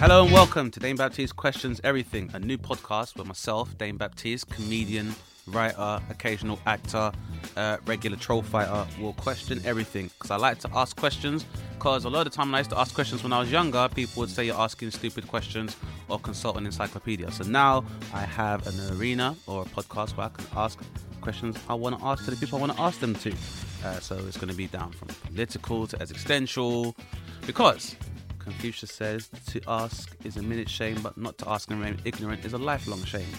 Hello and welcome to Dane Baptiste Questions Everything, a new podcast where myself, Dane Baptiste, comedian, writer, occasional actor, uh, regular troll fighter, will question everything. Because I like to ask questions. Because a lot of the time when I used to ask questions when I was younger, people would say you're asking stupid questions or consult an encyclopedia. So now I have an arena or a podcast where I can ask questions I want to ask to the people I want to ask them to. Uh, so it's going to be down from political to existential. Because Confucius says to ask is a minute shame, but not to ask and remain ignorant is a lifelong shame.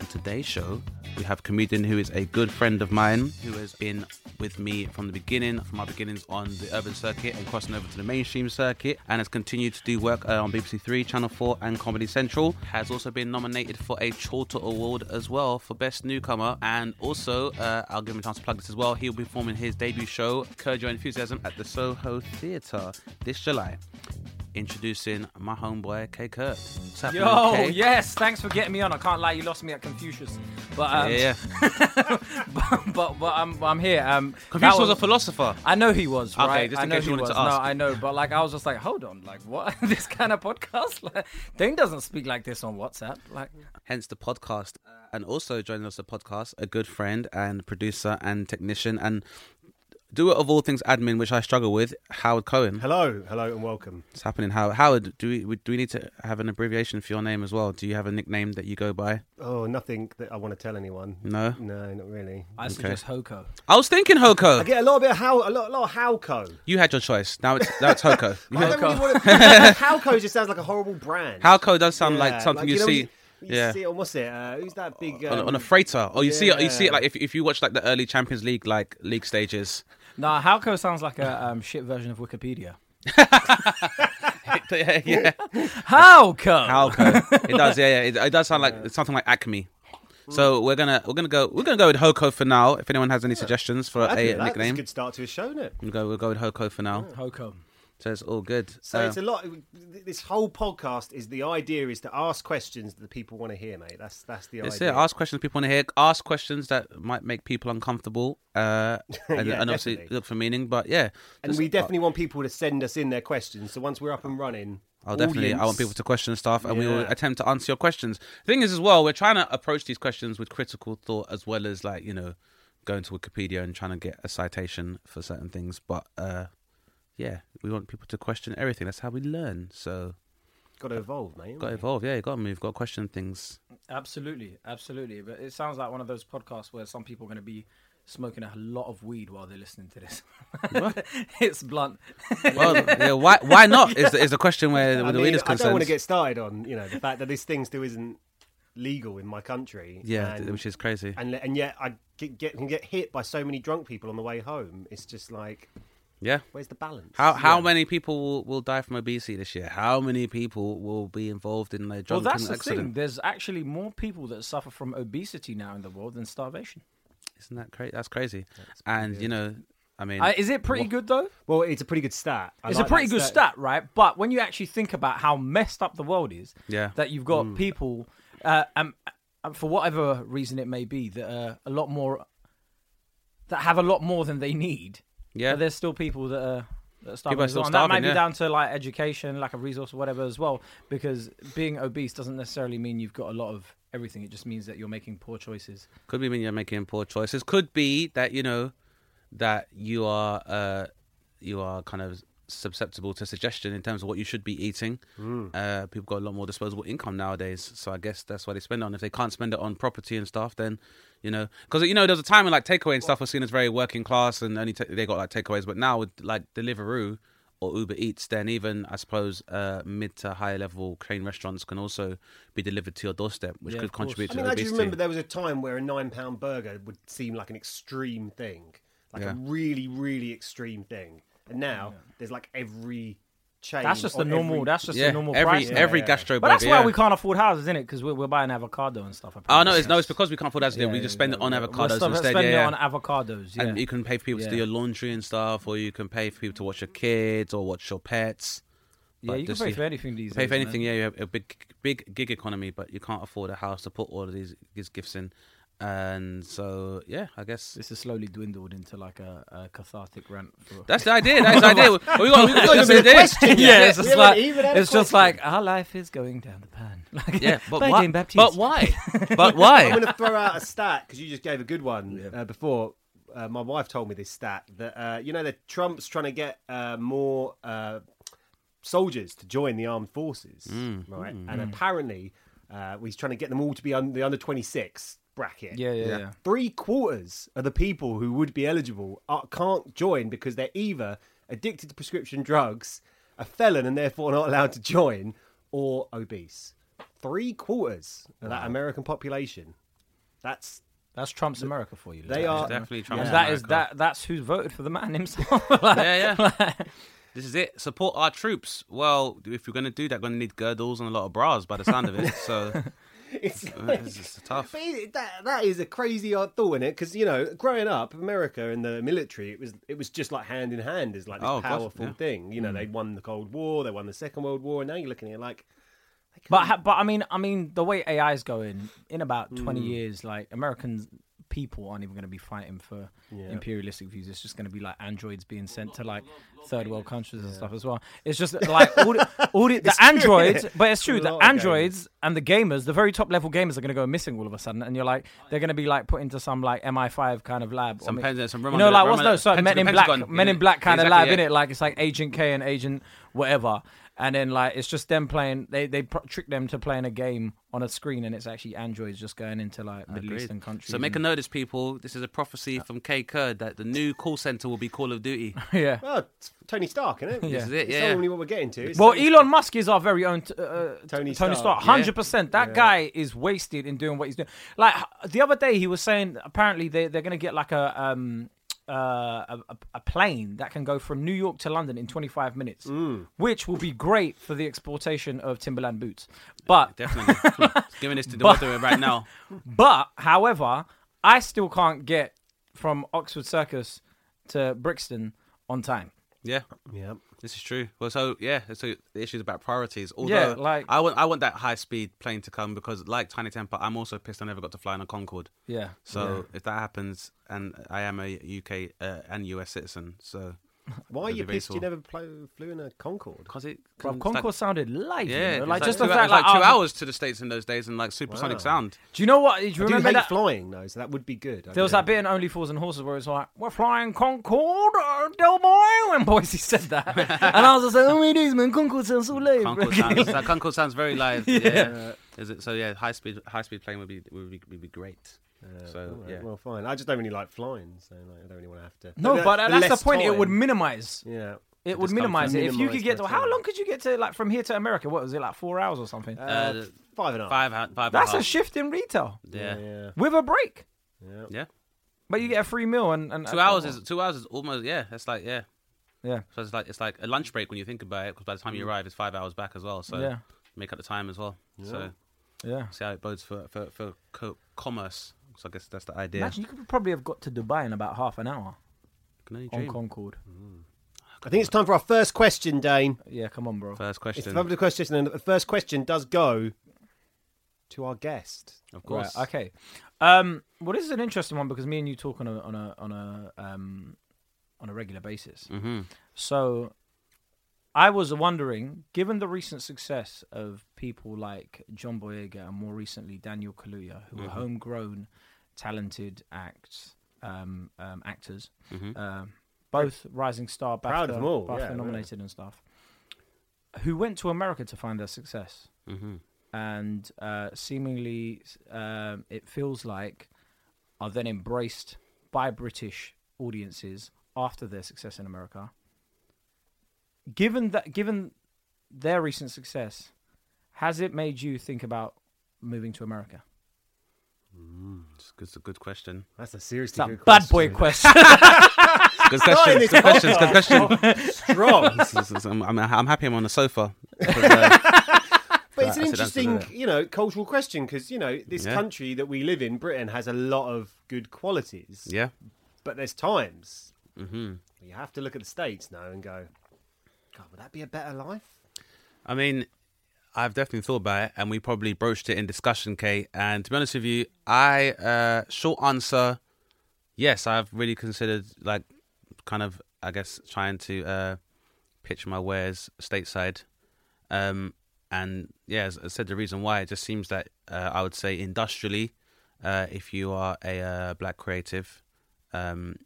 On today's show, we have comedian who is a good friend of mine, who has been with me from the beginning, from my beginnings on the urban circuit and crossing over to the mainstream circuit, and has continued to do work uh, on BBC Three, Channel 4, and Comedy Central. Has also been nominated for a Chortle Award as well for Best Newcomer, and also, uh, I'll give him a chance to plug this as well, he'll be performing his debut show, Kurd Your Enthusiasm, at the Soho Theatre this July. Introducing my homeboy Kae Kurd. What's happening, Yo, K? yes, thanks for getting me on. I can't lie, you lost me at Confucius, but um, yeah, yeah. but, but but I'm I'm here. Um, Confucius was a philosopher. I know he was, Okay, right? just I in know case you wanted was. to ask. No, I know, but like I was just like, hold on, like what? this kind of podcast? Like, Dane doesn't speak like this on WhatsApp. Like, hence the podcast. And also joining us the podcast, a good friend and producer and technician and doer of all things admin, which I struggle with, Howard Cohen. Hello, hello, and welcome. It's happening, Howard? Howard, do we do we need to have an abbreviation for your name as well? Do you have a nickname that you go by? Oh, nothing that I want to tell anyone. No. No, not really. I suggest Hoko. I was thinking Hoko. I get a lot of bit of how a lot, a lot of Howco. You had your choice. Now it's now it's Hoko. I don't really Howco. want to. Howco just sounds like a horrible brand. Howco does sound like Yeah, something you know, see. when You, yeah. see it on what's it? Uh, who's that big? on, Um, on a freighter, or you see it, you see it like if, if you watch like the early Champions League like league stages. Nah, Halco sounds like a um, shit version of Wikipedia. yeah, yeah. Halco. Halco. it does, yeah, yeah. It, it does sound like it's something like Acme. So we're gonna we're gonna go we're gonna go with Hoko for now. If anyone has any suggestions for That's a good, that's nickname, a good start to a show, isn't it? we'll go we'll go with Hoko for now. Hoko. So it's all good. So Uh, it's a lot. This whole podcast is the idea is to ask questions that the people want to hear, mate. That's that's the it's idea. it. Ask questions people want to hear. Ask questions that might make people uncomfortable. Uh, and, Yeah, and obviously look for meaning. But yeah, and we definitely want people to send us in their questions. So once we're up and running, Oh, definitely. I want people to question stuff, and we will attempt to answer your questions. The thing is, as well, we're trying to approach these questions with critical thought, as well as like you know, going to Wikipedia and trying to get a citation for certain things. But uh, yeah, we want people to question everything. That's how we learn. So Got to uh, evolve, mate. got to evolve. Yeah, you got to move. Got to question things. Absolutely, absolutely. But it sounds like one of those podcasts where some people are going to be smoking a lot of weed while they're listening to this. it's blunt. Well, yeah, why why not? Is the, is the question where, I where the mean, read is I don't want to get started on you know the fact that this thing still isn't legal in my country. Yeah, and, which is crazy. and and yet I get, get can get hit by so many drunk people on the way home. It's just like, Yeah. where's the balance? How how Yeah. many people will, will die from obesity this year? How many people will be involved in a Well, that's the accident? thing. There's actually more people that suffer from obesity now in the world than starvation. Isn't that crazy? That's crazy. and you know, I mean, Uh, is it pretty good though? Well, it's a pretty good stat. I It's like a pretty good stat, right? But when you actually think about how messed up the world is, Yeah. that you've got Mm. people, uh, um, uh, for whatever reason it may be, that are a lot more, that have a lot more than they need. Yeah, But there's still people that are. That are starving People are as still well. And that might starving, be yeah. down to like education, lack of resource, or whatever as well. Because being obese doesn't necessarily mean you've got a lot of everything. It just means that you're making poor choices. could be when you're making poor choices. Could be that you know that you are uh you are kind of susceptible to suggestion in terms of what you should be eating. Uh, people got a lot more disposable income nowadays, so I guess that's why they spend it on. If they can't spend it on property and stuff, then you know, because you know, there was a time when like takeaway and stuff was seen as very working class, and only ta they got like takeaways. But now with like Deliveroo, or Uber Eats, then even I suppose uh, mid to high level chain restaurants can also be delivered to your doorstep, which Yeah, could of course. contribute I to mean, I obesity. just remember there was a time where a nine pound burger would seem like an extreme thing, like Yeah. a really, really extreme thing. And now there's like every chain. That's just the normal. every- that's just yeah, the normal every price. every yeah. gastro. but that's why yeah. we can't afford houses, isn't it? Because we're, we're buying avocado and stuff. Oh apparently. no, it's no, it's because we can't afford that. Yeah, we just spend it on We're avocados stuff- instead. spending Yeah, it on avocados. Yeah. and you can pay for people to do your laundry and stuff, or you can pay for people to watch your kids or watch your pets. yeah, but you can pay for anything these Pay days. for man. anything, yeah. You have a big, big gig economy, but you can't afford a house to put all of these, these gifts in. And so, yeah, I guess This has slowly dwindled into like a, a cathartic rant. For... that's the idea. That's the idea. We got, we got, Not that's a idea. question yet. yeah, it's We just haven't like even had a it's just question. like our life is going down the pan. Like, Yeah, but by why? Dane Baptiste. But why? But I'm why? going to throw out a stat because you just gave a good one uh, before. Uh, my wife told me this stat that uh, you know that Trump's trying to get uh, more uh, soldiers to join the armed forces, Mm. right? And apparently, uh, he's trying to get them all to be on the under twenty six bracket. Yeah, yeah, Yeah. yeah. Three quarters of the people who would be eligible are, can't join because they're either addicted to prescription drugs, a felon and therefore not allowed to join, or obese. Three quarters of that American population. That's That's Trump's America for you. They are- Definitely Trump's And that is that. That's who voted for the man himself. Like, yeah, yeah. this is it. Support our troops. Well, if you're going to do that, going to need girdles and a lot of bras by the sound of it. So it's, it's just tough. But it- that that is a crazy odd thought in it because you know growing up America and the military it was it was just like hand in hand is like this Oh, powerful yeah. thing you know they mm. won the Cold War they won the Second World War and now you're looking at it like But but I mean I mean the way AI is going in about twenty mm. years, like American people aren't even going to be fighting for Yeah. imperialistic views. It's just going to be like androids being sent to like third world countries and stuff as well. It's just like all the, all the, the It's true, androids, but it's true. A The androids and the gamers, the very top level gamers, are going to go missing all of a sudden, and you're like they're going to be like put into some like MI5 kind of lab. Some or- pen- some room you know, like what's room under- So Men in Black, Men in Black kind of lab, yeah. in it. Like it's like Agent K and Agent whatever, and then like it's just them playing. They they pr- trick them to playing a game on a screen, and it's actually androids just going into like Middle Agreed. Eastern countries. So make a and- notice, people. This is a prophecy from Kae Kurd that the new call center will be Call of Duty. yeah. well Tony Stark isn't it Yeah. This is it. it's Yeah. only what we're getting to It's Well, Tony Elon Musk is our very own t- uh, Tony Tony, Stark. Stark. Yeah. Hundred percent. That guy is wasted in doing what he's doing. Like the other day, he was saying apparently they they're gonna get like a um uh, a, a- a plane that can go from New York to London in 25 minutes, Mm. which will be great for the exportation of Timberland boots. But Definitely. Giving this to the author right now. but however, I still can't get from Oxford Circus to Brixton on time. Yeah. yeah This is true. Well, so yeah, so the issue is about priorities. Although, Yeah, like- I want, I want that high speed plane to come because, like Tiny Temper, I'm also pissed I never got to fly on a Concorde. Yeah. So if that happens, and I am a UK uh, and US citizen, so why are you pissed you never pl- flew in a Concorde because it, Bro, it's Concourse like, sounded live. you yeah, know? it's like just the two, fact, it's like, two oh, hours to the states in those days, and like supersonic Wow. sound. Do you know what? Do you I do remember hate that? flying though so that would be good I There was do. that bit in Only Fools and Horses where it's like, "We're flying Concorde, uh, Del Boy," when Boycie said that, and I was just like, "Oh my days, man, Concorde sounds so lame." Concorde sounds, that Concorde sounds very live. Yeah. Is it so? Yeah, high speed, high speed plane would be would be, would be great. So All right, yeah, well fine I just don't really like flying so like, I don't really want to have to no, but uh, that's less the point. It would minimize. yeah It would just come minimize it if you could get to. How long could you get to like from here to America? What was it like four hours or something? uh, Uh, five and a half five, hou- five. and that's a half. shift in retail Yeah, yeah with a break, yeah yeah. but you get a free meal and, and Two hours is two hours is almost yeah. It's like yeah. yeah, So it's like it's like a lunch break when you think about it, because by the time you arrive, it's five hours back as well. So Mm. yeah, make up the time as well. So yeah. see how it bodes for for, for co- commerce. So I guess that's the idea. Imagine you could probably have got to Dubai in about half an hour Can only on dream. Concorde. I think it's time for our first question Dane Yeah, come on, bro. First it's question, time for the question and the first question does go to our guest of course. Right. Okay. Um, well, this is an interesting one because me and you talk on a on a on a um, on a regular basis. Mm-hmm. So, I was wondering, given the recent success of people like John Boyega and more recently Daniel Kaluuya, who are Mhm. homegrown, talented acts um, um, actors, Mm-hmm. um, both rising star, BAFTA, Proud of them all, BAFTA yeah, yeah. nominated and stuff, who went to America to find their success Mm-hmm. and uh, seemingly um, it feels like are then embraced by British audiences after their success in America. given that, given their recent success, has it made you think about moving to America? It's good- It's a good question. That's a seriously That good bad question. boy question. Good question. this Good question. Good question. Strong. I'm, I'm, I'm happy I'm on the sofa. 'Cause, uh, But it's That's an it, that's interesting, it. you know, cultural question because you know this Yeah. country that we live in, Britain, has a lot of good qualities. yeah. But there's times hmm you have to look at the states now and go, God, would that be a better life? I mean, I've definitely thought about it, and we probably broached it in discussion, Kate. And to be honest with you, I uh, short answer, yes, I've really considered like kind of, I guess, trying to uh, pitch my wares stateside. Um, and yeah, as I said, the reason why it just seems that uh, I would say industrially, uh, if you are a uh, black creative, um,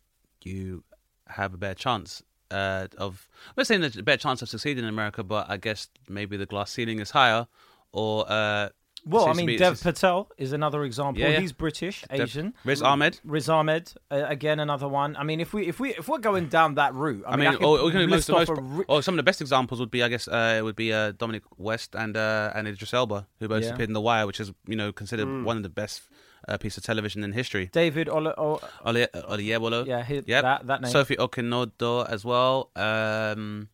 you have a better chance uh, of. I'm not saying there's a better chance of succeeding in America, but I guess maybe the glass ceiling is higher. Or uh, well, I mean, be- Dev it's- Patel is another example. Yeah, yeah. He's British, Dev- Asian. Riz Ahmed. Riz Ahmed, uh, again another one. I mean, if we if we if we're going down that route, I, I mean, mean, I or, or, most, most, ri- or some of the best examples would be, I guess, uh, it would be uh, Dominic West and uh, and Idris Elba, who both Yeah. appeared in The Wire, which is you know considered one of the best uh, piece of television in history. David Ola, o, Oli Oliebolo, yeah, yep. that that name. Sophie Okonedo as well. Um,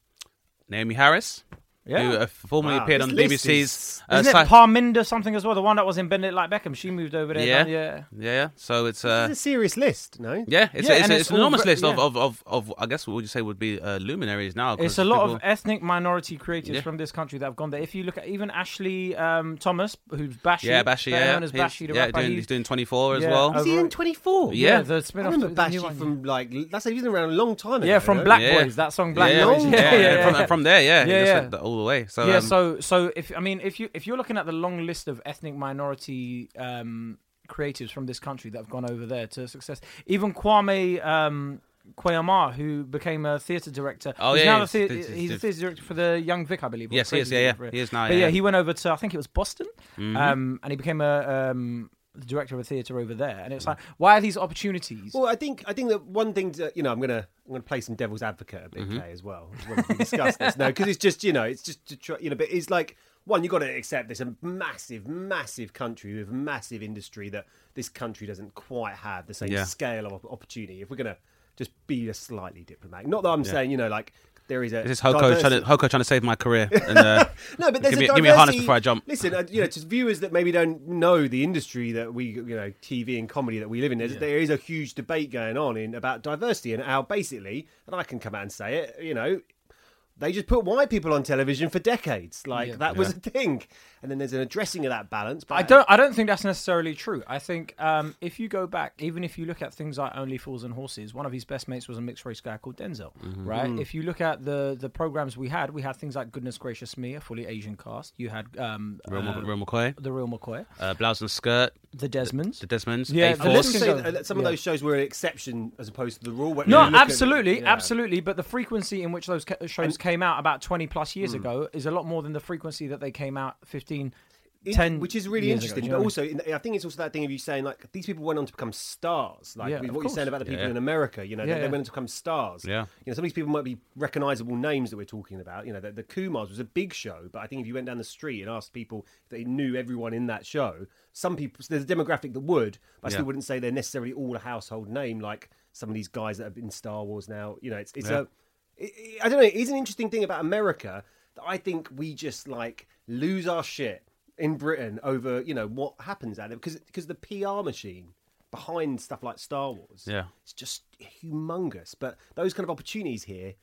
Naomie Harris, yeah. who uh, formerly Wow, appeared this on list BBC's. is- Uh, Isn't sci- it Parminder something as well? The one that was in Bend It Like Beckham. She moved over there. Yeah. yeah. yeah, yeah. So it's uh, it's a serious list, no? yeah, it's Yeah, a, it's, and a, it's it's an all enormous ve- list of, yeah. of, of, of I guess what would you say would be uh, luminaries now? 'cause It's a lot people- of ethnic minority creatives Yeah. from this country that have gone there. If you look at even Ashley um, Thomas, who's Bashy, yeah, Bashy, better yeah, known as he's, Bashy, the yeah, rapper, doing, he's- he's doing 24 as Yeah, well. Is he in 24? Yeah. the I spin-off. remember the Bashy new one, from like that's he's been around a long time ago. yeah, from no? Black Yeah. Boys. That song Black yeah, Boys. Yeah, yeah, yeah. From, from there, yeah, Yeah, just yeah. like the- all the way. So yeah, um, so so if I mean if you if you're looking at the long list of ethnic minority um, creatives from this country that have gone over there to success, even Kwame um, Kwei-Armah, who became a theatre director, Oh, he's the director for the Young Vic, I believe. Yes, he is, yeah, now a he's- thea- he's- he's, he's- a theatre director for the Young Vic, I believe. Or yes, he is. Crazy Yeah, Vic, yeah, for- he is now. But yeah, yeah, he went over to I think it was Boston, and he became a the director of a theatre over there. And it's like, why are these opportunities? Well, I think I think that one thing to, you know, I'm gonna I'm gonna play some devil's advocate a bit, Mm-hmm. Kae, as well when we discuss this. No, because it's just you know, it's just to try, you know, but it's like one, you got to accept this a massive, massive country with massive industry that this country doesn't quite have the same Yeah. scale of opportunity. If we're gonna just be a slightly diplomatic, not that I'm saying you know like there is a This is Hoko diversity- trying, to, Hoko trying to save my career. And, uh, No, but there's give, me, a give me a harness before I jump. Listen, uh, you know, just viewers that maybe don't know the industry that we, you know, TV and comedy that we live in. There's, There is a huge debate going on in about diversity and how basically, and I can come out and say it, you know, they just put white people on television for decades. Like Yeah. that was a thing, and then there's an addressing of that balance. But I don't. I don't think that's necessarily true. I think um, if you go back, even if you look at things like Only Fools and Horses, one of his best mates was a mixed race guy called Denzel. Mm-hmm. Right. If you look at the the programs we had, we had things like Goodness Gracious Me, a fully Asian cast. You had um, Real, uh, Real McCoy, the Real McCoy, uh, Blouse and Skirt, the Desmonds. the Desmonds, Yeah, the And let's say that some of yeah. those shows were an exception as opposed to the rule. when No, you look at- absolutely, yeah. absolutely. But the frequency in which those ca- shows came out about twenty plus years hmm. ago is a lot more than the frequency that they came out 15, In- 10 which is really years ago, interesting. do you know but also, in- I think it's also that thing of you saying like these people went on to become stars. Like Yeah, with of what you're saying about the people Yeah. in America, you know, Yeah, they, they went on to become stars. Yeah. you know, some of these people might be recognizable names that we're talking about. You know, the, the Kumars was a big show, but I think if you went down the street and asked people if they knew everyone in that show, some people there's a demographic that would, but I Yeah. still wouldn't say they're necessarily all a household name like some of these guys that have been Star Wars now. You know, it's it's Yeah. a it- it- I don't know. It's an interesting thing about America that I think we just like lose our shit in Britain over you know what happens at it because because the PR machine behind stuff like Star Wars, Yeah. it's just humongous. But those kind of opportunities here,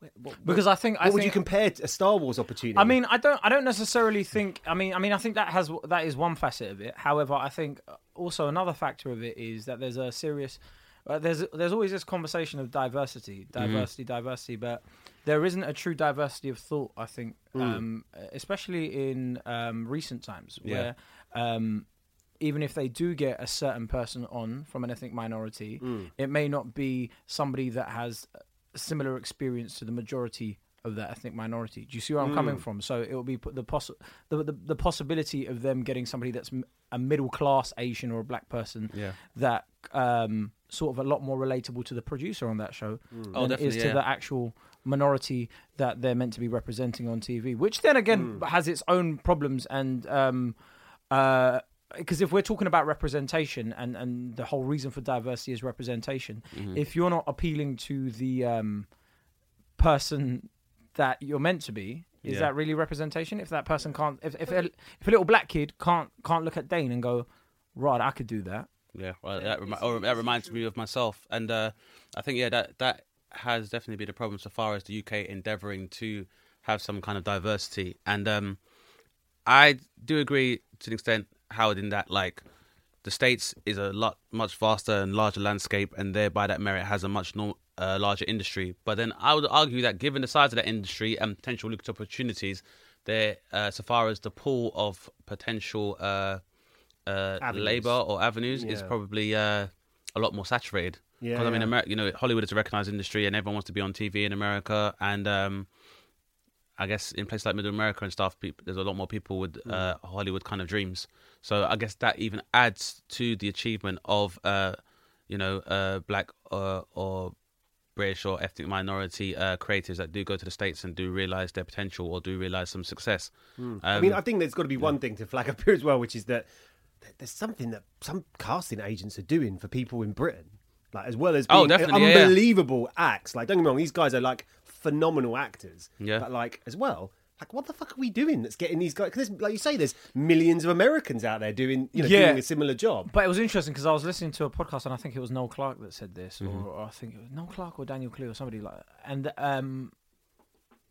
what, what, Because I think what I would think, you compare to a Star Wars opportunity? I mean, I don't. I don't necessarily think. I mean, I mean, I think that has that is one facet of it. However, I think also another factor of it is that there's a serious. Uh, there's there's always this conversation of diversity, diversity, diversity, but there isn't a true diversity of thought. I think, um, especially in um, recent times, Yeah. where um, even if they do get a certain person on from an ethnic minority, it may not be somebody that has a similar experience to the majority of that ethnic minority. Do you see where I'm coming from? So it will be put- the, poss- the, the the possibility of them getting somebody that's m- a middle class Asian or a black person Yeah. that um, sort of a lot more relatable to the producer on that show Oh, than it is to yeah. the actual minority that they're meant to be representing on TV. Which then again has its own problems and. Um, uh, because if we're talking about representation and, and the whole reason for diversity is representation, Mm-hmm. if you're not appealing to the um, person that you're meant to be, is Yeah. that really representation? If that person can't, if if a, if a little black kid can't can't look at Dane and go, right, I could do that. Yeah, well, that, remi- or that reminds me of myself, and uh, I think yeah, that that has definitely been a problem so far as the UK endeavouring to have some kind of diversity, and um, I do agree to an extent, Howard, in that like the states is a lot much vaster and larger landscape, and thereby that merit has a much uh, larger industry. But then I would argue that given the size of that industry and potential lucrative opportunities, there, uh, so far as the pool of potential uh, labor or avenues is probably uh, a lot more saturated. Yeah, Because I mean, yeah. America, you know, Hollywood is a recognized industry, and everyone wants to be on TV in America. And um, I guess in places like Middle America and stuff, there's a lot more people with Mm. uh, Hollywood kind of dreams. So I guess that even adds to the achievement of, uh, you know, uh, black uh, or British or ethnic minority uh, creatives that do go to the states and do realize their potential or do realize some success. Um, I mean, I think there's got to be one thing to flag up here as well, which is that th- there's something that some casting agents are doing for people in Britain, like as well as Oh, being definitely, yeah, yeah. unbelievable acts. Like, don't get me wrong, these guys are like phenomenal actors. Yeah. But like as well, like what the fuck are we doing that's getting these guys? Because like you say, there's millions of Americans out there doing you know Yeah. doing a similar job. But it was interesting because I was listening to a podcast and I think it was Noel Clarke that said this, Mm-hmm. or I think it was Noel Clarke or Daniel Clear or somebody like that. And um,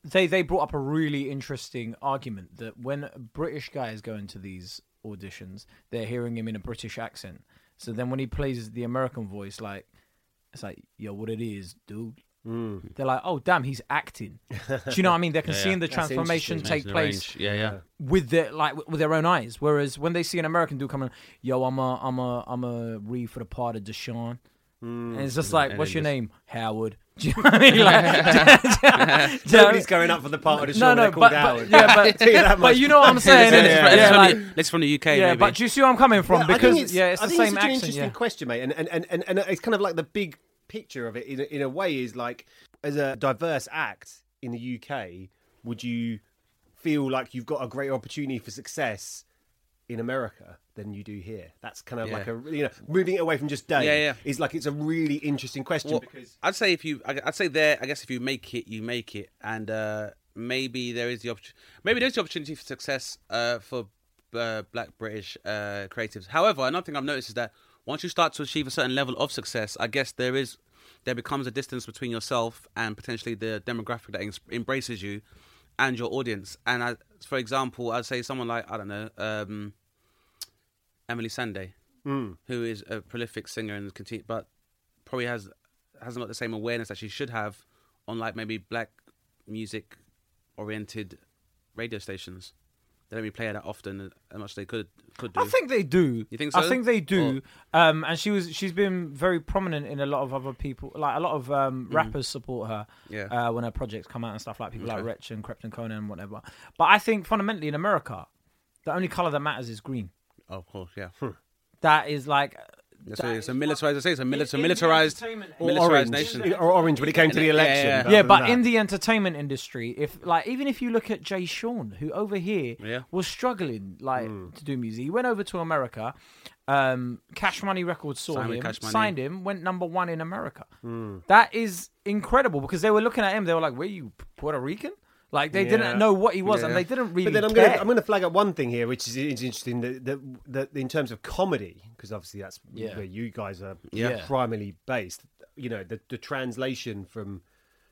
they they brought up a really interesting argument that when British guys go into these auditions, they're hearing him in a British accent. So then when he plays the American voice, like it's like, yo, what it is, dude. They're like, oh damn, he's acting. Do you know what I mean? They can Mm. Yeah, see yeah. the That's transformation take place range. Yeah, yeah. with their like with their own eyes. Whereas when they see an American dude coming, yo, I'm a I'm a I'm a read for the part of Deshaun. And it's just like, And what's your just- name? Howard. Do you know what I mean? Like, Nobody's going up for the part of the show. no, no, they're but, but yeah, but, Tell you but you know what I'm saying? Let's, innit? let's yeah, from like- the, from the UK, yeah, maybe. but do you see where I'm coming from? Yeah, because think yeah, it's I the same it's such accent. an interesting Yeah. question, mate, and, and, and, and, and it's kind of like the big picture of it in a, in a way is like as a diverse act in the UK, would you feel like you've got a greater opportunity for success in America than you do here? That's kind of Yeah. like a you know moving it away from just day Yeah, yeah. is like it's a really interesting question Well, because I'd say if you, I'd say there. I guess if you make it, you make it, and uh, maybe there is the opportunity. Maybe there's the opportunity for success uh, for uh, Black British uh, creatives. However, another thing I've noticed is that once you start to achieve a certain level of success, I guess there is there becomes a distance between yourself and potentially the demographic that em- embraces you and your audience. And I, for example, I'd say someone like I don't know. Um, Emily Sandé, who is a prolific singer and continue, but probably has hasn't got the same awareness that she should have on like maybe black music oriented radio stations. They don't really play it that often as much as they could could do. I think they do. You think so? I think they do. Um, and she was she's been very prominent in a lot of other people. Like a lot of um, rappers support her. Yeah. Uh, when her projects come out and stuff like people like Rich and Krept and Konan and whatever. But I think fundamentally in America, the only color that matters is green. oh, of course, yeah. That is like. It's that a, it's a is- militarized. I say it's a, mili- it's a militarized, or militarized orange nation. or orange when it came to the election. yeah, rather Yeah, than but that. in the entertainment industry, if like even if you look at Jay Sean, who over here Yeah. was struggling like Hmm. to do music, he went over to America. Um, Cash Money Records saw Signed him, signed him, went number one in America. Hmm. That is incredible because they were looking at him. They were like, "Were you Puerto Rican?" Like they Yeah. didn't know what he was, and they didn't really. But then I'm care. going to I'm going to flag up one thing here, which is, is interesting that, that, that in terms of comedy, because obviously that's Yeah. where you guys are Yeah. primarily based. You know, the the translation from,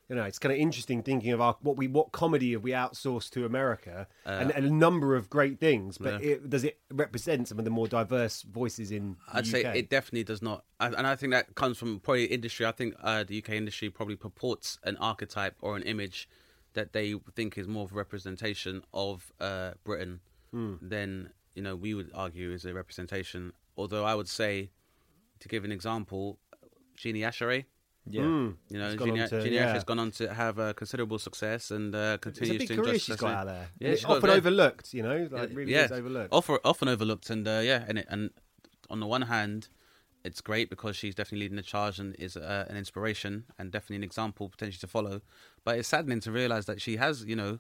you know, it's kind of interesting thinking of our what we what comedy have we outsourced to America, and, and a number of great things. But it, does it represent some of the more diverse voices in? The I'd say UK? it definitely does not, and I think that comes from probably industry. I think uh, the UK industry probably purports an archetype or an image that they think is more of a representation of uh, Britain than you know we would argue is a representation. Although I would say, to give an example, Gina Yashere, Yeah. Mm. You know, She's gone Gina, on to- Gina yeah. has gone on to have uh, considerable success and uh, It's a continues big to career she's got out there. Yeah, And she's it's got often there. overlooked, you know, like really yeah, is overlooked. Often, often overlooked, and uh, yeah, and it, and on the one hand, it's great because she's definitely leading the charge and is uh, an inspiration and definitely an example potentially to follow. But it's saddening to realize that she has, you know,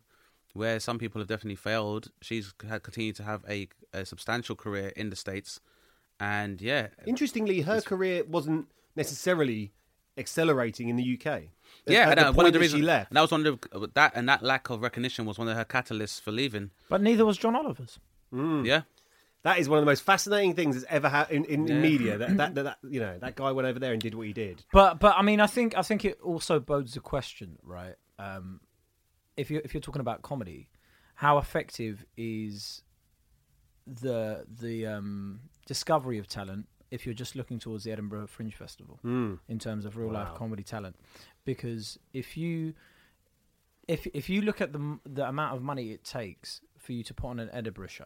where some people have definitely failed. She's continued to have a, a substantial career in the states, and yeah, Interestingly, her career wasn't necessarily accelerating in the UK. yeah, and uh, point one of the that reasons she left. and that was one of the, that and that lack of recognition was one of her catalysts for leaving. But neither was John Oliver's. Hmm. Yeah, That is one of the most fascinating things that's ever happened in, in, in media. That, that, that, that you know, that guy went over there and did what he did. But but I mean, I think I think it also bodes the question, right? Um, if you if you're talking about comedy, how effective is the the um, discovery of talent if you're just looking towards the Edinburgh Fringe Festival in terms of real life comedy talent? Because if you if if you look at the the amount of money it takes for you to put on an Edinburgh show.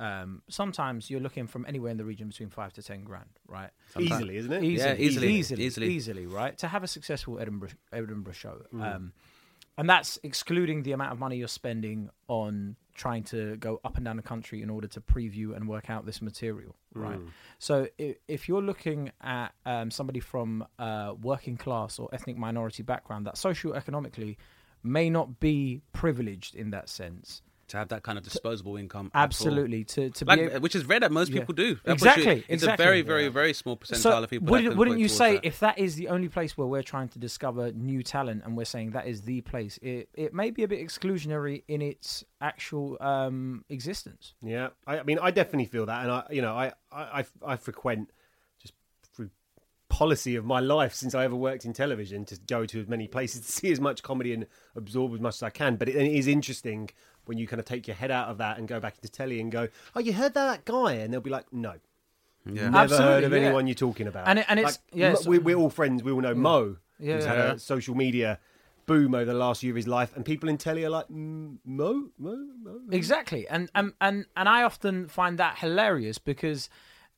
Um, sometimes you're looking from anywhere in the region between five to ten grand, right? Easily, isn't it? easily, Yeah, easily, easily, easily. easily, right? To have a successful Edinburgh Edinburgh show, Mm. um, and that's excluding the amount of money you're spending on trying to go up and down the country in order to preview and work out this material, right? Mm. So if, if you're looking at um, somebody from uh, working class or ethnic minority background that socioeconomically may not be privileged in that sense, to have that kind of disposable income, absolutely to to Like, be able, which is rare that most Yeah. people do. That Exactly, you- it's exactly. a very, very, very small percentile of people. wouldn't, can wouldn't you say that. if that is the only place where we're trying to discover new talent and we're saying that is the place, it, it may be a bit exclusionary in its actual um, existence. Yeah, I, I mean, I definitely feel that, and I, you know, I, I, I, I frequent just through policy of my life since I ever worked in television to go to as many places to see as much comedy and absorb as much as I can. But it, it is interesting when you kind of take your head out of that and go back into telly and go, "Oh, you heard that guy?" And they'll be like, "No." Yeah. Never Absolutely, heard of yeah. anyone you're talking about. And it- and it's- Like, yeah, we, we're all friends. We all know Mo, Yeah, who's yeah. had Yeah. a social media boom over the last year of his life, and people in telly are like, mm, "Mo, Mo, Mo." Exactly, and and and and I often find that hilarious because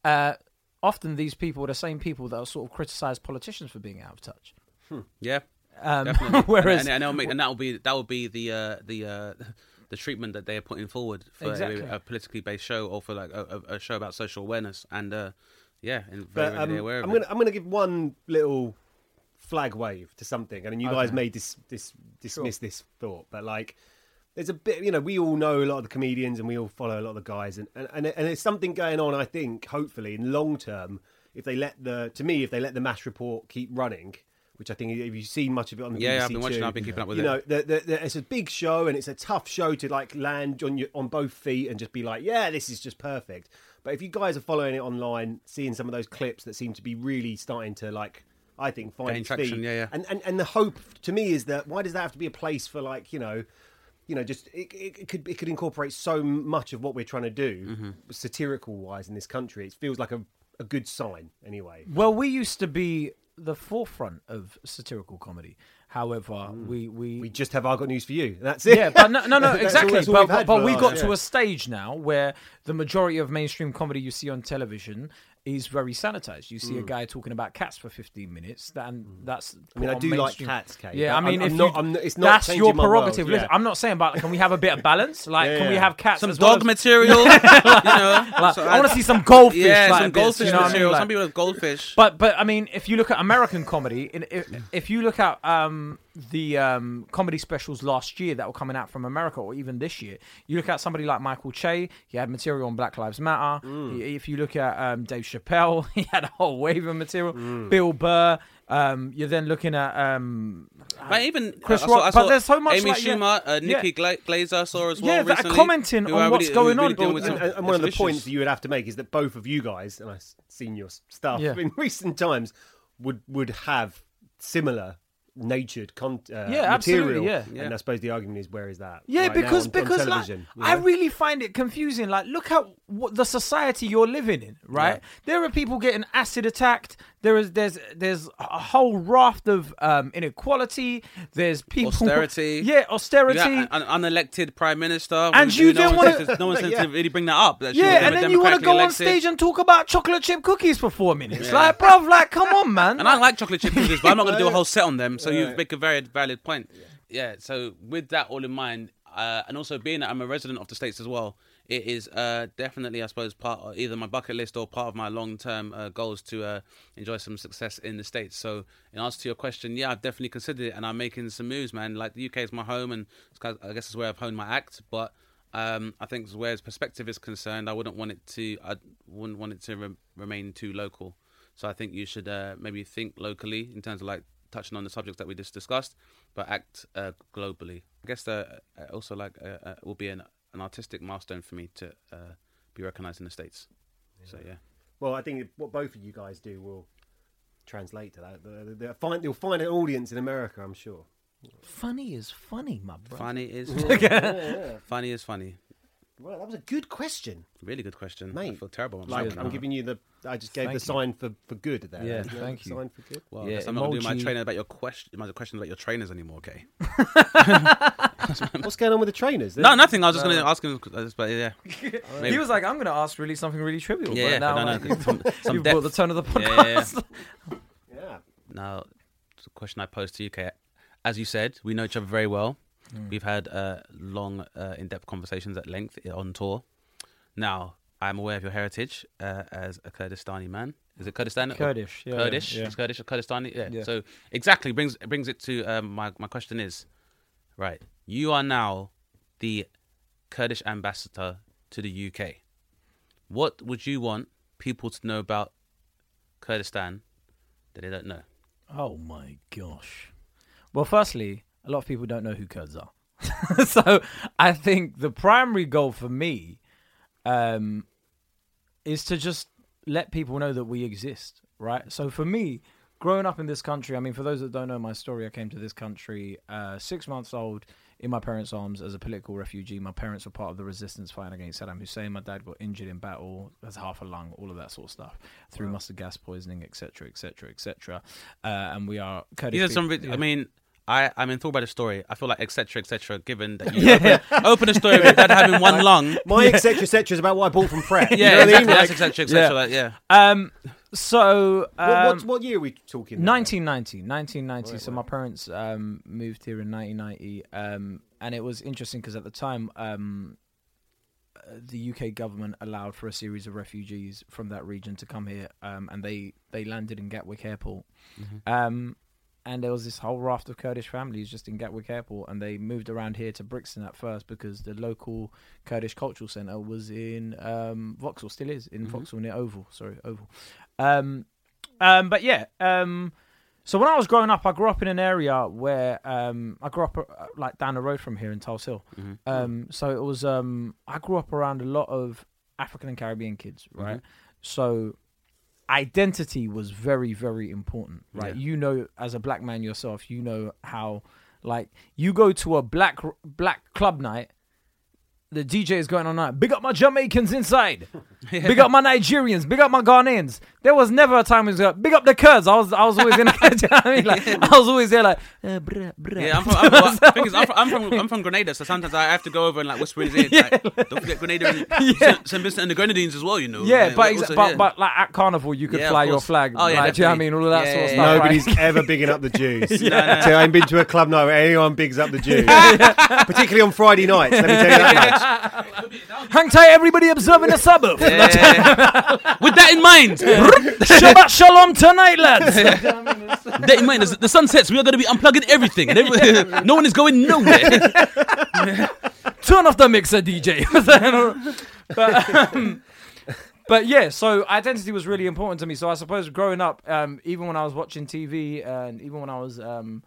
uh, often these people are the same people that will sort of criticize politicians for being out of touch. Yeah, Um, definitely. whereas and, and, and, make, and that will be that will be the uh, the uh, the treatment that they are putting forward for Exactly. a, a politically based show or for like a, a a show about social awareness and uh, yeah, and But very um, readily aware of I'm gonna I'm gonna give one little flag wave to something, and then you guys may dis, dis, dismiss this thought, but like. There's a bit, you know, we all know a lot of the comedians and we all follow a lot of the guys, and, and, and, and there's something going on, I think, hopefully, in long term, if they let the, to me, if they let the MASH report keep running, which I think, if you've seen much of it on the Yeah, yeah, BBC I've been watching Two, it, I've been keeping up with you it. know, the, the, the, it's a big show and it's a tough show to like land on your on both feet and just be like, yeah, this is just perfect. But if you guys are following it online, seeing some of those clips that seem to be really starting to like, I think find Gain its traction, feet. yeah, yeah. And, and and the hope to me is that why does that have to be a place for like you know. You know, just it, it, it could it could incorporate so much of what we're trying to do, Mm-hmm. satirical wise, in this country. It feels like a, a good sign, anyway. Well, we used to be the forefront of satirical comedy. However, mm. we we, We just have I got news for you. That's it. yeah, but no, no, no all- exactly. that's all but we've but, we got last- to a stage now where the majority of mainstream comedy you see on television is very sanitized. You see a guy talking about cats for 15 minutes, and that's. Mm. I mean, I put on do like cats, Kate, Yeah, I mean, I'm- if I'm you, not- I'm not- it's not that's your my world, prerogative. Listen. I'm not saying, but can we have a bit of balance? Like, Yeah, can we have cats? some as well dog as- material, you know. Like, So I want to see some goldfish. yeah, like some bits, goldfish you know what I mean? material. Like- some people have goldfish. But but I mean, if you look at American comedy, in- if, if you look at um, the um, comedy specials last year that were coming out from America, or even this year, you look at somebody like Michael Che. He had material on Black Lives Matter. Mm. If you look at um, Dave Chappelle, he had a whole wave of material. Mm. Bill Burr. Um, you're then looking at um, But even Chris I saw, Rock, I but there's so much Amy like- yeah. Schumer, uh, Nikki Gla- Glazer I saw as well. Yeah, recently, commenting on what's really- going really on. some- and- and one of the some points that you would have to make is that both of you guys, and I've seen your stuff Yeah. in recent times, would would have similar natured con- uh, Yeah, absolutely, material. yeah. And I suppose the argument is, where is that? Yeah, right because on- on because like, television, you I really find it confusing. Like, look at what the society you're living in, right? There are people getting acid attacked. There is there's there's a whole raft of um, inequality. There's people Austerity. Yeah, austerity. Yeah, an unelected prime minister, And you no don't wanna- no one seems Yeah. to really bring that up. that yeah, and then you want to go on stage and talk about chocolate chip cookies for four minutes. Yeah. Like, bruv, like, come on, man. And I like chocolate chip cookies, but I'm not going to do a whole set on them. So you make a very valid point. Yeah. So with that all in mind, uh, and also being that I'm a resident of the states as well, it is uh, definitely, I suppose, part of either my bucket list or part of my long-term uh, goals to uh, enjoy some success in the states. So in answer to your question, yeah, I've definitely considered it, and I'm making some moves, man. Like the UK is my home, and I guess it's where I've honed my act, but. Um, I think as where its perspective is concerned, I wouldn't want it to. I wouldn't want it to re- remain too local. So I think you should uh, maybe think locally in terms of like touching on the subjects that we just discussed, but act uh, globally. I guess uh, uh, also like uh, uh, will be an, an artistic milestone for me to uh, be recognised in the states. So yeah, Well, I think what both of you guys do will translate to that. The- the- the- find, you'll find an audience in America, I'm sure. funny is funny, my brother. funny is yeah. funny is funny. Well, that was a good question, Really good question. Mate, I feel terrible. I'm Like sorry. I'm giving you the. I just gave Thank the you. sign for, for good there. Yeah, isn't thank you. Sign for good. Well, Yeah, I guess I'm not going to do my emoji. trainer about your question, my questions about your trainers anymore. Okay. What's going on with the trainers? No, nothing. I was just going to ask him, uh, but yeah, Maybe. He was like, I'm going to ask really something really trivial. yeah, but now no, no, like, some, some you've brought the depth. tone of the Yeah, yeah, yeah. podcast. Yeah. Now, the question I posed to you, Kate, as you said, we know each other very well. Mm. We've had uh, long, uh, in-depth conversations at length on tour. Now, I'm aware of your heritage uh, as a Kurdistani man. Is it Kurdistan? Kurdish, yeah, Kurdish. yeah. It's Kurdish or Kurdistani. Yeah. Yeah. So exactly brings brings it to um, my my question is, right? You are now the Kurdish ambassador to the UK. What would you want people to know about Kurdistan that they don't know? Oh my gosh. Well, firstly, a lot of people don't know who Kurds are. so I think the primary goal for me um, is to just let people know that we exist, right? So for me, growing up in this country, I mean, for those that don't know my story, I came to this country uh, six months old in my parents' arms as a political refugee. My parents were part of the resistance fighting against Saddam Hussein. My dad got injured in battle, has half a lung, all of that sort of stuff, through mustard gas poisoning, etc., etc., etc. And we are Kurdish. These are some. people- ri- I mean, I I'm enthralled by the story. I feel like etc. etc. Given that you open, open a story with dad having one lung. My etc. etc. is about what I bought from Pret. Yeah, you know what I exactly. mean? That's Like, etc. etc. Yeah. Like, yeah. Um, so what, um, what, what year are we talking? now? 1990, 1990. so my parents um, moved here in 1990, um, and it was interesting because at the time, um, uh, the UK government allowed for a series of refugees from that region to come here, um, and they they landed in Gatwick Airport. Um, and there was this whole raft of Kurdish families just in Gatwick Airport, and they moved around here to Brixton at first because the local Kurdish cultural centre was in um, Vauxhall, still is in Vauxhall near Oval. Sorry, Oval. Um, um, but yeah, um, so when I was growing up, I grew up in an area where um, I grew up uh, like down the road from here in Tulse Hill. Um, so it was um, I grew up around a lot of African and Caribbean kids, right? So identity was very very important, right? Yeah. You know, as a black man yourself, you know how like you go to a black black club night. The DJ is going on night. Big up my Jamaicans inside. Big up my Nigerians. Big up my Ghanaians. There was never a time when it was like, big up the Kurds. I was I was always in. do you know what I mean? Like I was always there like. Uh, bruh, bruh. Yeah, I'm from, I'm, well, the thing is, I'm from, I'm from I'm from Grenada, so sometimes I have to go over and like whisper in his ear. Like, don't forget Grenada and St. St. Vincent and the Grenadines as well. You know. Yeah, Like, but, also, but yeah. but like at carnival, you could Yeah, fly your flag. Oh, yeah, like, do you know what I mean? All of that Yeah, sort of stuff. yeah. right? Nobody's ever bigging up the Jews. No, no. So I ain't been to a club night where anyone bigs up the Jews, particularly on Friday nights. Let me tell you that much. Hang tight, everybody observing the Sabbath. Yeah. With that in mind, Shabbat shalom tonight, lads. that in mind, as the sun sets, we are going to be unplugging everything, no one is going nowhere. Turn off the mixer, DJ. but, um, but yeah, so identity was really important to me. So I suppose growing up, um, even when I was watching TV and even when I was um,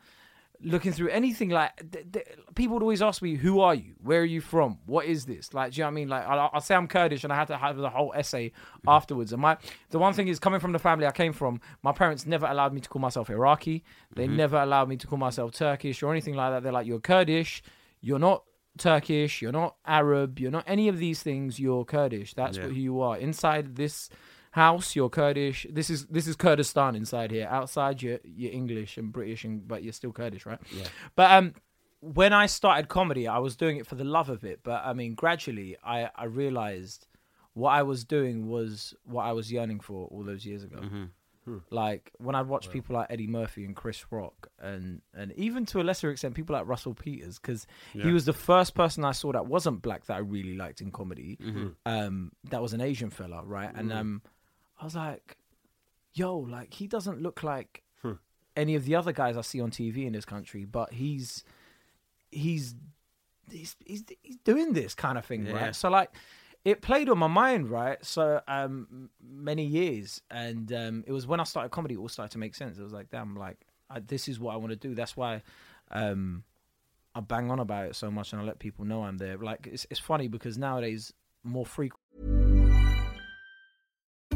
looking through anything like th- th- people would always ask me, "Who are you? Where are you from? What is this?" Like, do you know what I mean? Like, I'll, I'll say I'm Kurdish, and I had to have the whole essay afterwards. And my the one thing is coming from the family I came from, my parents never allowed me to call myself Iraqi. They mm-hmm. never allowed me to call myself Turkish or anything like that. They're like, "You're Kurdish. You're not." Turkish, you're not Arab, you're not any of these things. You're Kurdish. That's Yeah. who you are. Inside this house, you're Kurdish. This is this is Kurdistan inside here. Outside, you're you're English and British, and but you're still Kurdish, right? Yeah. But um, when I started comedy, I was doing it for the love of it. But I mean, gradually, I I realized what I was doing was what I was yearning for all those years ago. Like when I watch people like Eddie Murphy and Chris Rock, and and even to a lesser extent people like Russell Peters, because he was the first person I saw that wasn't black that I really liked in comedy. Um, that was an Asian fella, right? And um, I was like, yo, like he doesn't look like any of the other guys I see on TV in this country, but he's he's he's he's, he's doing this kind of thing, Yeah. right? So like it played on my mind, right? So um many years and um it was when I started comedy it all started to make sense. It was like, damn, like I, this is what I want to do. That's why um I bang on about it so much and I let people know I'm there. Like it's it's funny because nowadays more frequent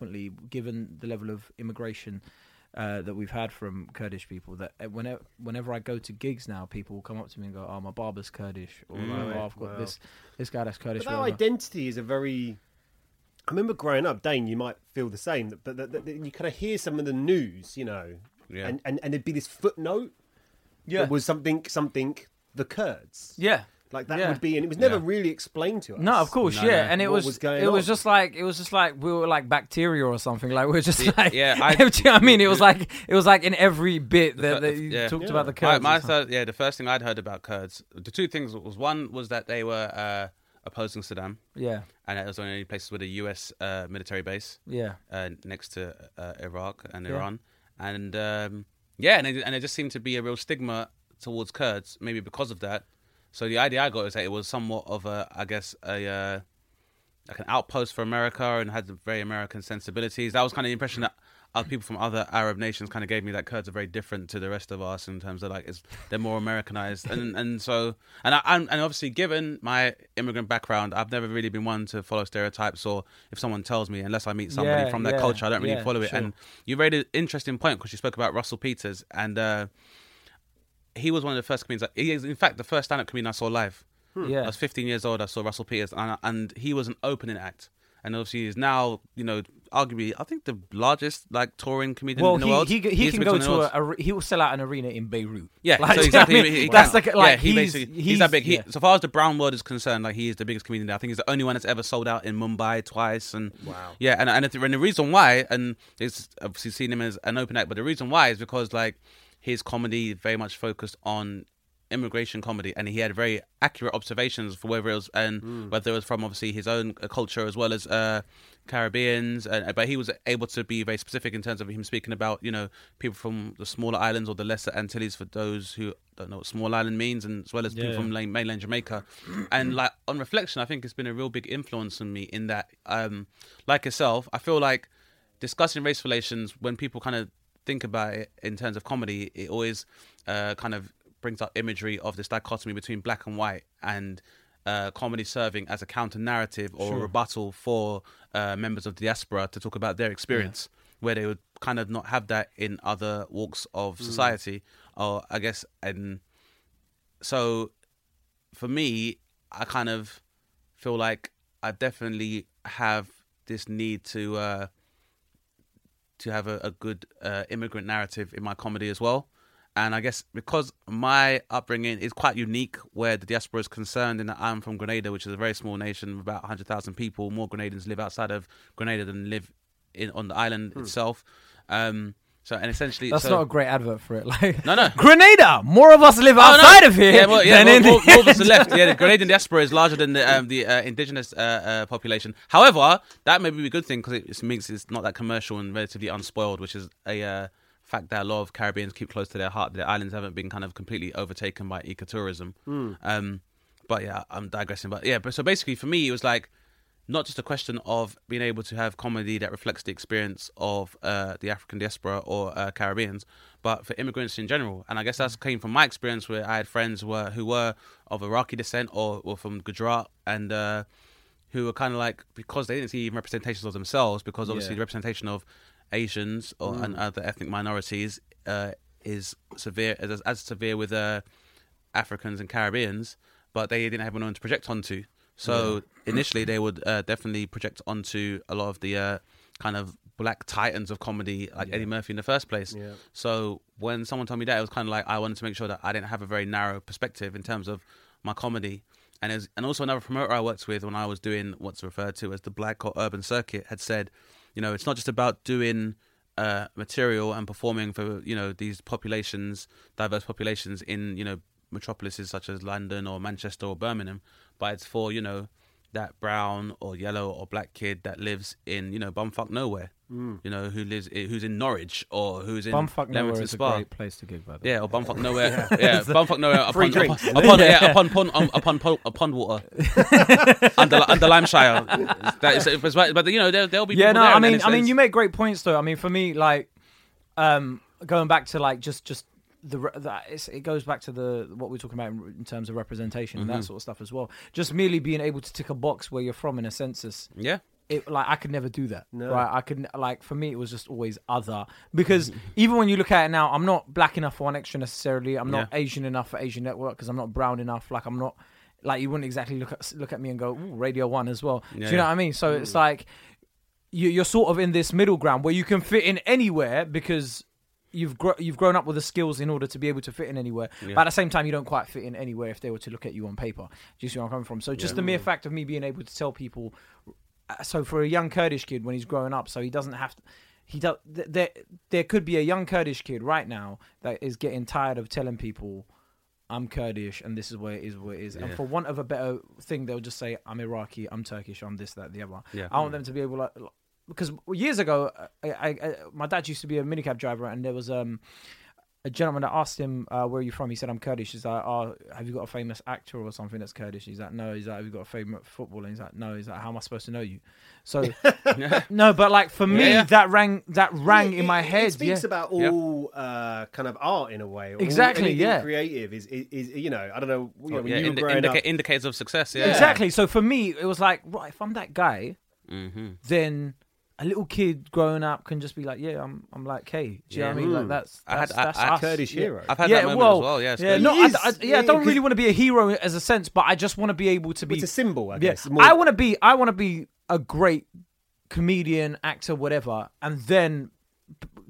frequently, given the level of immigration uh, that we've had from Kurdish people, that uh, whenever whenever I go to gigs now, people will come up to me and go, "Oh, my barber's Kurdish," or like, "Oh, I've got wow. this this guy that's Kurdish." But that whatever." identity is a very. I remember growing up, Dane. You might feel the same, but that, that, that you kind of hear some of the news, you know, Yeah. and, and and there'd be this footnote. Yeah. that was something something the Kurds. yeah. Like that Yeah. would be, and it was never Yeah. really explained to us. No, of course, No, yeah, no. and it What was, was going it was just like it was just like we were like bacteria or something. Like we were just Yeah, like, yeah, I- you know I mean? It was like it was like in every bit that, fir- that you yeah. talked Yeah. about the My, Kurds. my and third, yeah, the first thing I'd heard about Kurds, the two things was one was that they were uh, opposing Saddam, yeah, and it was one of the only places with a U.S. Uh, military base yeah, uh, next to uh, Iraq and Yeah. Iran, and um, yeah, and it, and it just seemed to be a real stigma towards Kurds, maybe because of that. So the idea I got is that it was somewhat of a, I guess, a uh, like an outpost for America and had very American sensibilities. That was kind of the impression that other people from other Arab nations kind of gave me that Kurds are very different to the rest of us in terms of like they're more Americanized and and so and I and and obviously given my immigrant background, I've never really been one to follow stereotypes or if someone tells me unless I meet somebody Yeah, from that yeah, culture, I don't really yeah, follow it. sure. And you made an interesting point because you spoke about Russell Peters and. uh he was one of the first comedians. He is, in fact, the first stand-up comedian I saw live. Hmm. I yeah. was 15 years old. I saw Russell Peters, and, and he was an opening act. And obviously, he's now, you know, arguably, I think the largest like touring comedian Well, in the he world. he, he, is can go biggest in the to a, a he will sell out an arena in Beirut. Yeah, Like, so do you know exactly. I mean? he- he that's can. the like yeah, he he's, basically he's, that big. He, yeah. so far as the brown world is concerned, like he is the biggest comedian. there. I think he's the only one that's ever sold out in Mumbai twice. And Wow. yeah, and and, it- and the reason why, and it's obviously seen him as an open act, but the reason why is because like his comedy very much focused on immigration comedy, and he had very accurate observations for whether it was and whether it was from obviously his own uh, culture as well as uh, Caribbeans, and, but he was able to be very specific in terms of him speaking about you know people from the smaller islands or the lesser Antilles for those who don't know what small island means, and as well as people from mainland Jamaica, and like on reflection, I think it's been a real big influence on me in that, um, like yourself, I feel like discussing race relations when people kind of think about it in terms of comedy, it always uh, kind of brings up imagery of this dichotomy between black and white and uh, comedy serving as a counter narrative or a rebuttal for uh, members of the diaspora to talk about their experience. where they would kind of not have that in other walks of Mm. society, or I guess, and so for me, I kind of feel like I definitely have this need to uh, to have a, a good uh, immigrant narrative in my comedy as well. And I guess because my upbringing is quite unique, where the diaspora is concerned, in that I'm from Grenada, which is a very small nation of about 100,000 people. More Grenadians live outside of Grenada than live in on the island itself. Um, so, and essentially, That's so, not a great advert for it. Like No, no. Grenada. More of us live Oh, no. outside of here Yeah, well, yeah, than more, in more, the more of us are left. Yeah, the Grenadian diaspora is larger than the um, the uh, indigenous uh, uh, population. However, that may be a good thing because it means it's not that commercial and relatively unspoiled, which is a uh, fact that a lot of Caribbeans keep close to their heart. Their islands haven't been kind of completely overtaken by ecotourism. Um, but yeah, I'm digressing. But yeah, but so basically for me, it was like not just a question of being able to have comedy that reflects the experience of uh, the African diaspora or uh, Caribbeans, but for immigrants in general. And I guess that came from my experience where I had friends who were, who were of Iraqi descent or, or from Gujarat and uh, who were kind of like, because they didn't see even representations of themselves, because obviously Yeah. the representation of Asians or and other ethnic minorities uh, is severe, as, as severe with uh, Africans and Caribbeans, but they didn't have anyone to project onto. So initially, they would uh, definitely project onto a lot of the uh, kind of black titans of comedy, like Eddie Murphy in the first place. Yeah. So when someone told me that, it was kind of like I wanted to make sure that I didn't have a very narrow perspective in terms of my comedy. And as, and also another promoter I worked with when I was doing what's referred to as the black or urban circuit had said, you know, it's not just about doing uh, material and performing for you know these populations, diverse populations in you know metropolises such as London or Manchester or Birmingham, but it's for you know that brown or yellow or black kid that lives in you know bumfuck nowhere, you know who lives who's in Norwich or who's in Bumfuck nowhere Leamington is a great place to gig, by the. Yeah, or bumfuck nowhere. yeah, bumfuck nowhere Free upon drinks. upon, upon yeah, upon upon um, upon upon, upon water under under Limeshire. That is, it's right, but you know there there'll be yeah no there, i mean it i mean you make great points though i mean for me like um going back to like just just the that it's, it goes back to the what we're talking about in, in terms of representation Mm-hmm. and that sort of stuff as well just merely being able to tick a box where you're from in a census yeah. it like I could never do that. No. Right? I could like for me it was just always other because even when you look at it now, I'm not black enough for one extra necessarily. I'm not Yeah. Asian enough for Asian Network because I'm not brown enough. Like I'm not like you wouldn't exactly look at look at me and go Ooh, Radio One as well. Do Yeah, you know what I mean? So it's like you, you're sort of in this middle ground where you can fit in anywhere because. You've gro- you've grown up with the skills in order to be able to fit in anywhere, but at the same time, you don't quite fit in anywhere if they were to look at you on paper. Do you see where I'm coming from? So just the mere fact of me being able to tell people uh, so for a young Kurdish kid when he's growing up, so he doesn't have to. He does. There, there could be a young Kurdish kid right now that is getting tired of telling people, "I'm Kurdish and this is where it is, where it is." And for want of a better thing, they'll just say, "I'm Iraqi, I'm Turkish, I'm this, that, the other." Yeah. I want them to be able to. Because years ago, I, I, I, my dad used to be a minicab driver, and there was um, a gentleman that asked him, uh, "Where are you from?" He said, "I'm Kurdish." He's like, "Oh, have you got a famous actor or something that's Kurdish?" He's like, "No." He's like, "Have you got a favorite footballer?" He's like, "No." He's like, "How am I supposed to know you?" So, no, but like for me, Yeah, yeah. that rang that rang It- in my it- head. It speaks yeah. about Yeah. all uh, kind of art in a way. All- Exactly, yeah. Creative is, is, is you know I don't know. You know when you indi- growing indica- up, indicators of success. Yeah, Exactly. So for me, it was like, right, if I'm that guy, Mm-hmm. then a little kid growing up can just be like, yeah, I'm, I'm like K. Do you know what I mean? Like that's, I had- that's, I- that's I- us. Kurdish hero. I've had yeah, that moment well, as well. Yeah, yeah, no, I, I, yeah, I don't really want to be a hero as a sense, but I just want to be able to be. it's a symbol, I yeah, more- I want to be. I want to be a great comedian, actor, whatever, and then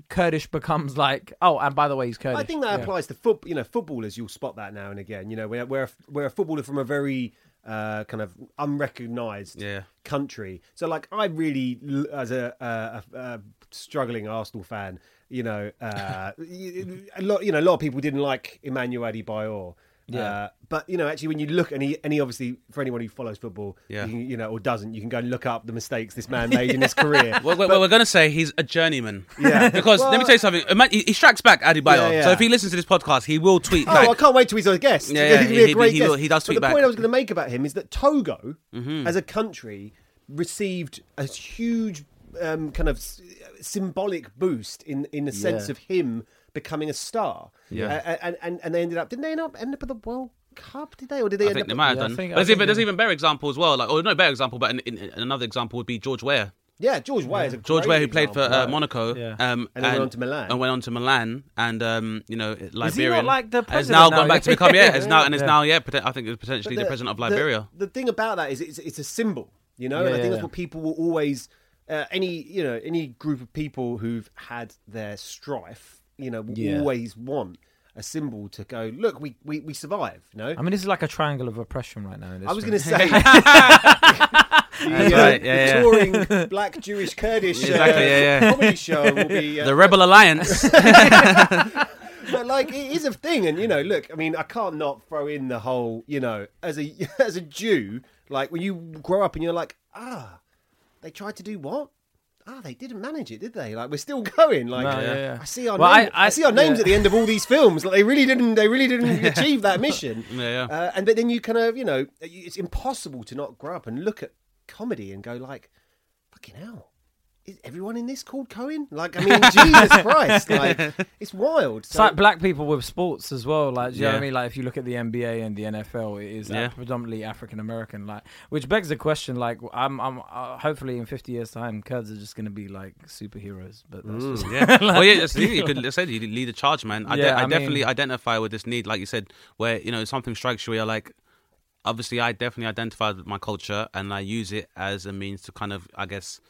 Kurdish becomes like, oh, and by the way, he's Kurdish. I think that Yeah. applies to foot. You know, footballers. You'll spot that now and again. You know, where where where a footballer from a very uh, kind of unrecognised Yeah. country. So, like, I really, as a, a, a, a struggling Arsenal fan, you know, uh, a lot, you know, a lot of people didn't like Emmanuel Adebayor. Yeah. Uh, but you know, actually, when you look, and he, and he obviously, for anyone who follows football, Yeah. you, can, you know, or doesn't, you can go and look up the mistakes this man made in his career. Well, well, well, we're going to say he's a journeyman. Yeah. Because let me tell you something. He, he strikes back Adebayo. Yeah, yeah. So if he listens to this podcast, he will tweet Oh, back. I can't wait till he's a guest. Yeah, yeah, he- he- he will- he does But tweet the back. point I was going to make about him is that Togo, Mm-hmm. as a country, received a huge um, kind of s- symbolic boost in in the sense of him becoming a star. Yeah. Uh, and, and and they ended up. Didn't they end up end up at the World Cup? Did they? Or did they I end think up? they might have Yeah, done. think- but I there's, think even, there's even better example as well. Like, or no better example, but in, in, in another example would be George Ware. Yeah, George Weah is a George great Weah, who played for uh, Monaco, Yeah. um, And then went on to Milan. and went on to Milan, and um, you know, Liberian. he like the And Has now now? gone back to become yeah, it's now and it's Yeah. now yeah, I think it's potentially But the, president of Liberia. The, thing about that is it's, it's a symbol, you know, and Yeah, I think yeah, that's yeah. what people will always. Uh, any you know any group of people who've had their strife, you know, will Yeah. always want a symbol to go. Look, we we, we survive. You know, I mean, this is like a triangle of oppression right now. in this I was going to say. the, uh, right, yeah, yeah. touring Black Jewish Kurdish uh, Exactly, yeah, yeah. comedy show will be uh, the Rebel Alliance. but like it is a thing and you know look i mean i can't not throw in the whole you know as a as a jew like when you grow up and you're like ah they tried to do what ah they didn't manage it did they like we're still going like No, yeah, yeah. i see our Well, name, I- I, I- see our names yeah. at the end of all these films like they really didn't they really didn't achieve that mission Yeah, yeah. Uh, and but then you kind of you know it's impossible to not grow up and look at comedy and go like fucking hell is everyone in this called Cohen? Like, I mean, Jesus Christ! Like, it's wild. It's So- like black people with sports as well. Like, do you know what I mean? Like, if you look at the NBA and the NFL, it is uh, Yeah. predominantly African American. Like, which begs the question. Like, I'm, I'm uh, hopefully in 50 years' time, Kurds are just going to be like superheroes. But that's just, yeah. well, yeah, that's the thing. You could say you lead a charge, man. I, de- Yeah, I, I definitely mean- identify with this need, like you said, where you know something strikes you. Where you're like, obviously, I definitely identify with my culture, and I use it as a means to kind of, I guess,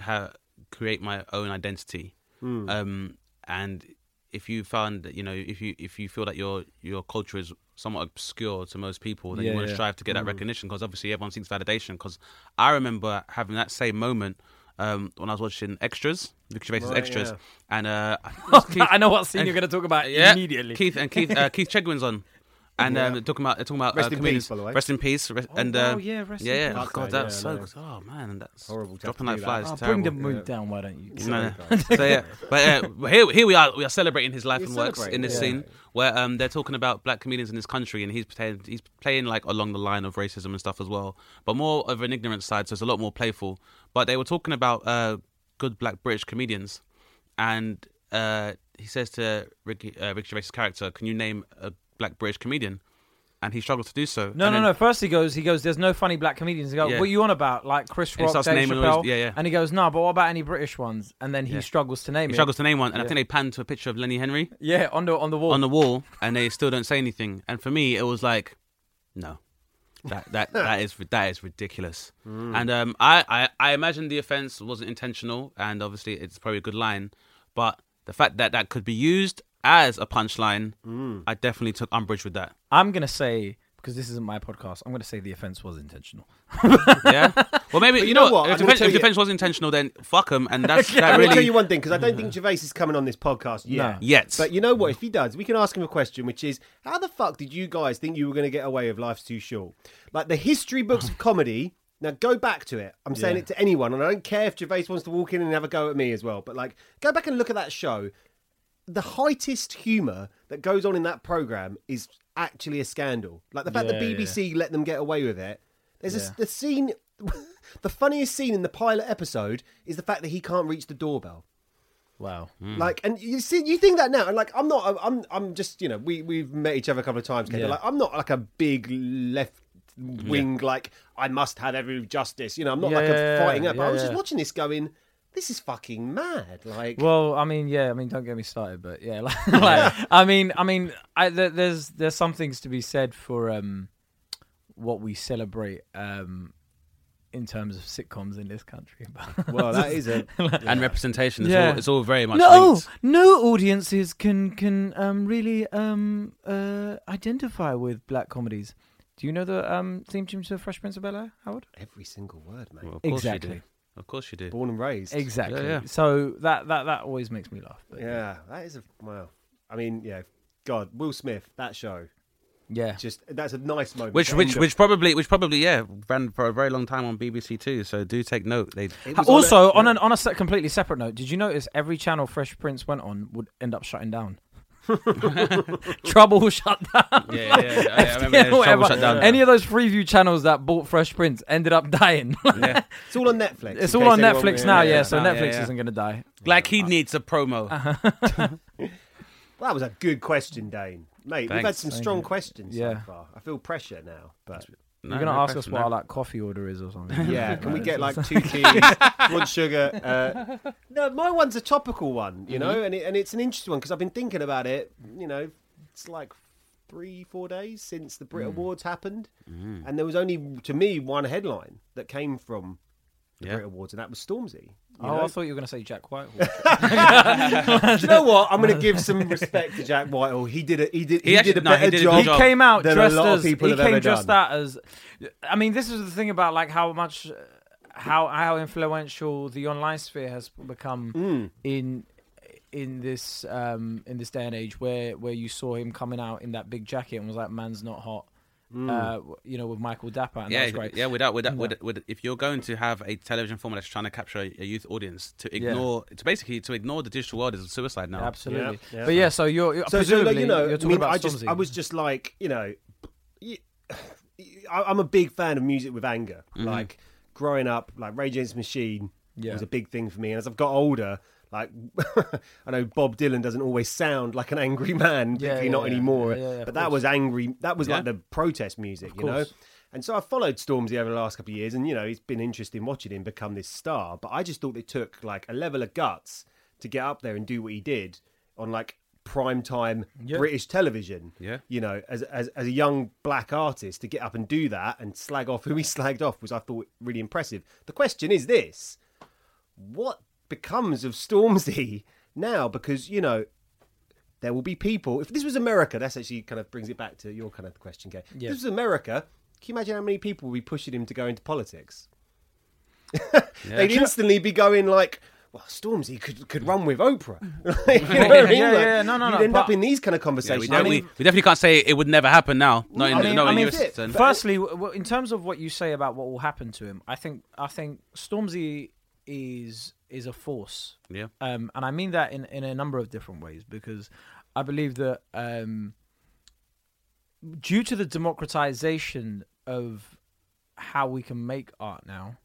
ha- create my own identity. Um, and if you found that you know, if you if you feel that your your culture is somewhat obscure to most people, then you want to yeah. strive to get that recognition because obviously everyone seeks validation. Because I remember having that same moment. Um, when I was watching Extras, Ricky Gervais's Right, Extras, yeah. and uh, I think it was Keith- I know what scene and- you're going to talk about yeah, immediately. Keith and Keith uh, Keith Chegwin's on, and um, they're talking about talking about Rest uh, in comedians. peace, by the way. Rest in peace. Rest, and uh, wow, yeah, rest in yeah, yeah. peace. Oh, God, that's yeah, so. no. Oh man, that's Horrible Dropping to like do flies. Oh, bring the terrible. mood down, why don't you? No, no. so yeah, but uh, here, here we are. We are celebrating his life We're and works in this yeah. scene where um, they're talking about black comedians in this country, and he's playing, he's playing like along the line of racism and stuff as well, but more of an ignorant side, so it's a lot more playful. But they were talking about uh, good black British comedians, and uh, he says to Ricky, uh, Ricky Gervais's character, "Can you name a black British comedian?" And he struggles to do so. No, And no, then- no. First he goes, he goes. There's no funny black comedians. He goes, Yeah. what are you on about? Like Chris And Rock, Dave Chappelle. his- yeah, yeah. And he goes, no, but what about any British ones? And then he Yeah. struggles to name He it. struggles to name one, and I think they pan to a picture of Lenny Henry. Yeah, on the on the wall. on the wall and they still don't say anything. And for me, it was like, no, that that that is that is ridiculous. And um, I, I I imagine the offense wasn't intentional, and obviously it's probably a good line, but the fact that that could be used as a punchline, mm. I definitely took umbrage with that. I'm gonna say because this isn't my podcast. I'm gonna say the offense was intentional. Yeah. Well, maybe you, you know, know what? If, I'm the offense, if the you- offense was intentional, then fuck him, and that's that I'm going to tell really you one thing because I don't think Gervais is coming on this podcast yet. No. Yet. But you know what? If he does, we can ask him a question, which is, how the fuck did you guys think you were going to get away with Life's Too Short? Like the history books of comedy. Now go back to it. I'm saying Yeah. it to anyone, and I don't care if Gervais wants to walk in and have a go at me as well. But like, go back and look at that show. The heightest humour that goes on in that program is actually a scandal. Like the fact Yeah, that BBC let them get away with it. There's Yeah. a, the scene. the funniest scene in the pilot episode is the fact that he can't reach the doorbell. Wow. Hmm. Like, and you see, you think that now, and like, I'm not, I'm, I'm just, you know, we we've met each other a couple of times, Kate, Yeah. like, I'm not like a big left wing, like I must have every justice, you know, I'm not Yeah, like a fighting up. I yeah, was just watching this, going, this is fucking mad. Like, Well, I mean, yeah, I mean, don't get me started, but yeah, like, like, I mean, I mean, I, there, there's there's some things to be said for um, what we celebrate um, in terms of sitcoms in this country. well, that is a and representation. It's, Yeah. all, it's all very much no, linked. no audiences can can um, really um, uh, identify with black comedies. Do you know the um, theme tune to Fresh Prince of Bel Air, Howard? every single word, mate. Well, of course Exactly. You do. Of course you do. Born and raised. Exactly. yeah. So that that that always makes me laugh. But Yeah, that is a wow. I mean, yeah, God, Will Smith, that show, yeah. just that's a nice moment. Which which which probably which probably yeah ran for a very long time on BBC Two. So do take note. They It was on Also, a- on an on a se- completely separate note, did you notice every channel Fresh Prince went on would end up shutting down? Trouble shut down. yeah yeah, yeah, oh, yeah, I remember there's trouble shut down. Any of those Freeview channels that bought Fresh Prince ended up dying. yeah. It's all on Netflix. it's all case on anyone- Netflix now, yeah. so yeah, yeah, Netflix yeah. isn't going to die. Like he uh-huh. needs a promo. Uh-huh. Well, that was a good question, Dane. Mate, we've had some strong questions Yeah. so far. I feel pressure now, but You're gonna no ask us what no. our like coffee order is or something. Yeah, can we get like two keys, one sugar? Uh, no, my one's a topical one, you know, mm-hmm. and it, and it's an interesting one because I've been thinking about it. You know, it's like three, four days since the Brit mm. Awards happened, mm. and there was only to me one headline that came from the Yeah. Brit Awards, and that was Stormzy. Oh, know? I thought you were gonna say Jack Whitehall. Do you know what? I'm going to give some respect to Jack Whitehall. He did a he did he, He actually- did a no, he better did a good job. he came out than a dressed lot of as people he have came ever dressed done. out as. I mean, this is the thing about like how much, how how influential the online sphere has become Mm. in in this um in this day and age where where you saw him coming out in that big jacket and was like, "Man's not hot." Mm. Uh, you know, with Michael Dapper, and yeah, was great. yeah. Without, without, with, with, if you're going to have a television format that's trying to capture a, a youth audience, to ignore, to basically to ignore the digital world is a suicide now. Absolutely. Yeah, yeah. But yeah, so you're, you're so, so presumably like, you know, you're I mean, about I just, Stormzy. I was just like, you know, y- I- I'm a big fan of music with anger. Like growing up, like Rage Against the Machine Yeah. was a big thing for me, and as I've got older, like I know Bob Dylan doesn't always sound like an angry man, Yeah, particularly yeah, not yeah. anymore. Yeah, yeah, of but that course. was angry. That was like the protest music, you know. And so I followed Stormzy over the last couple of years, and you know, it's been interesting watching him become this star. But I just thought it took like a level of guts to get up there and do what he did on like prime time Yeah. British television. Yeah. You know, as, as as a young black artist to get up and do that and slag off who he slagged off was I thought really impressive. The question is this: What becomes of Stormzy now? Because you know. There will be people. If this was America, that's actually kind of brings it back to your kind of question, Gay. If this was America, can you imagine how many people would be pushing him to go into politics? They'd instantly be going like, "Well, Stormzy could could run with Oprah." Like, you know what I mean? Yeah, Like, yeah, no, no, You'd no, end up in these kind of Yeah, conversations. we, I mean, we, we definitely can't say it would never happen now. Not in, I mean, not I mean, US. Firstly, w- w- in terms of what you say about what will happen to him, I think I think Stormzy is is a force. Yeah. Um, and I mean that in, in a number of different ways because I believe that um, due to the democratization of how we can make art now,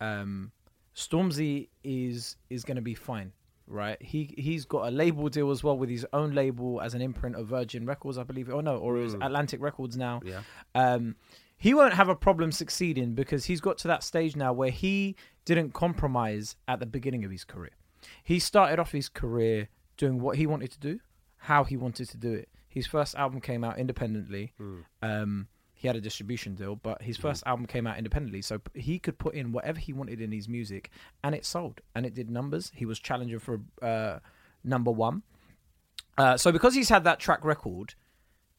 um, Stormzy is is going to be fine, right? He he's got a label deal as well with his own label as an imprint of Virgin Records, I believe. Oh no, or it was Atlantic Records now. Yeah. Um, he won't have a problem succeeding because he's got to that stage now where he didn't compromise at the beginning of his career. He started off his career doing what he wanted to do, how he wanted to do it. His first album came out independently. Um, he had a distribution deal, but his first album came out independently, so he could put in whatever he wanted in his music, and it sold, and it did numbers. He was challenging for uh, number one. Uh, so because he's had that track record,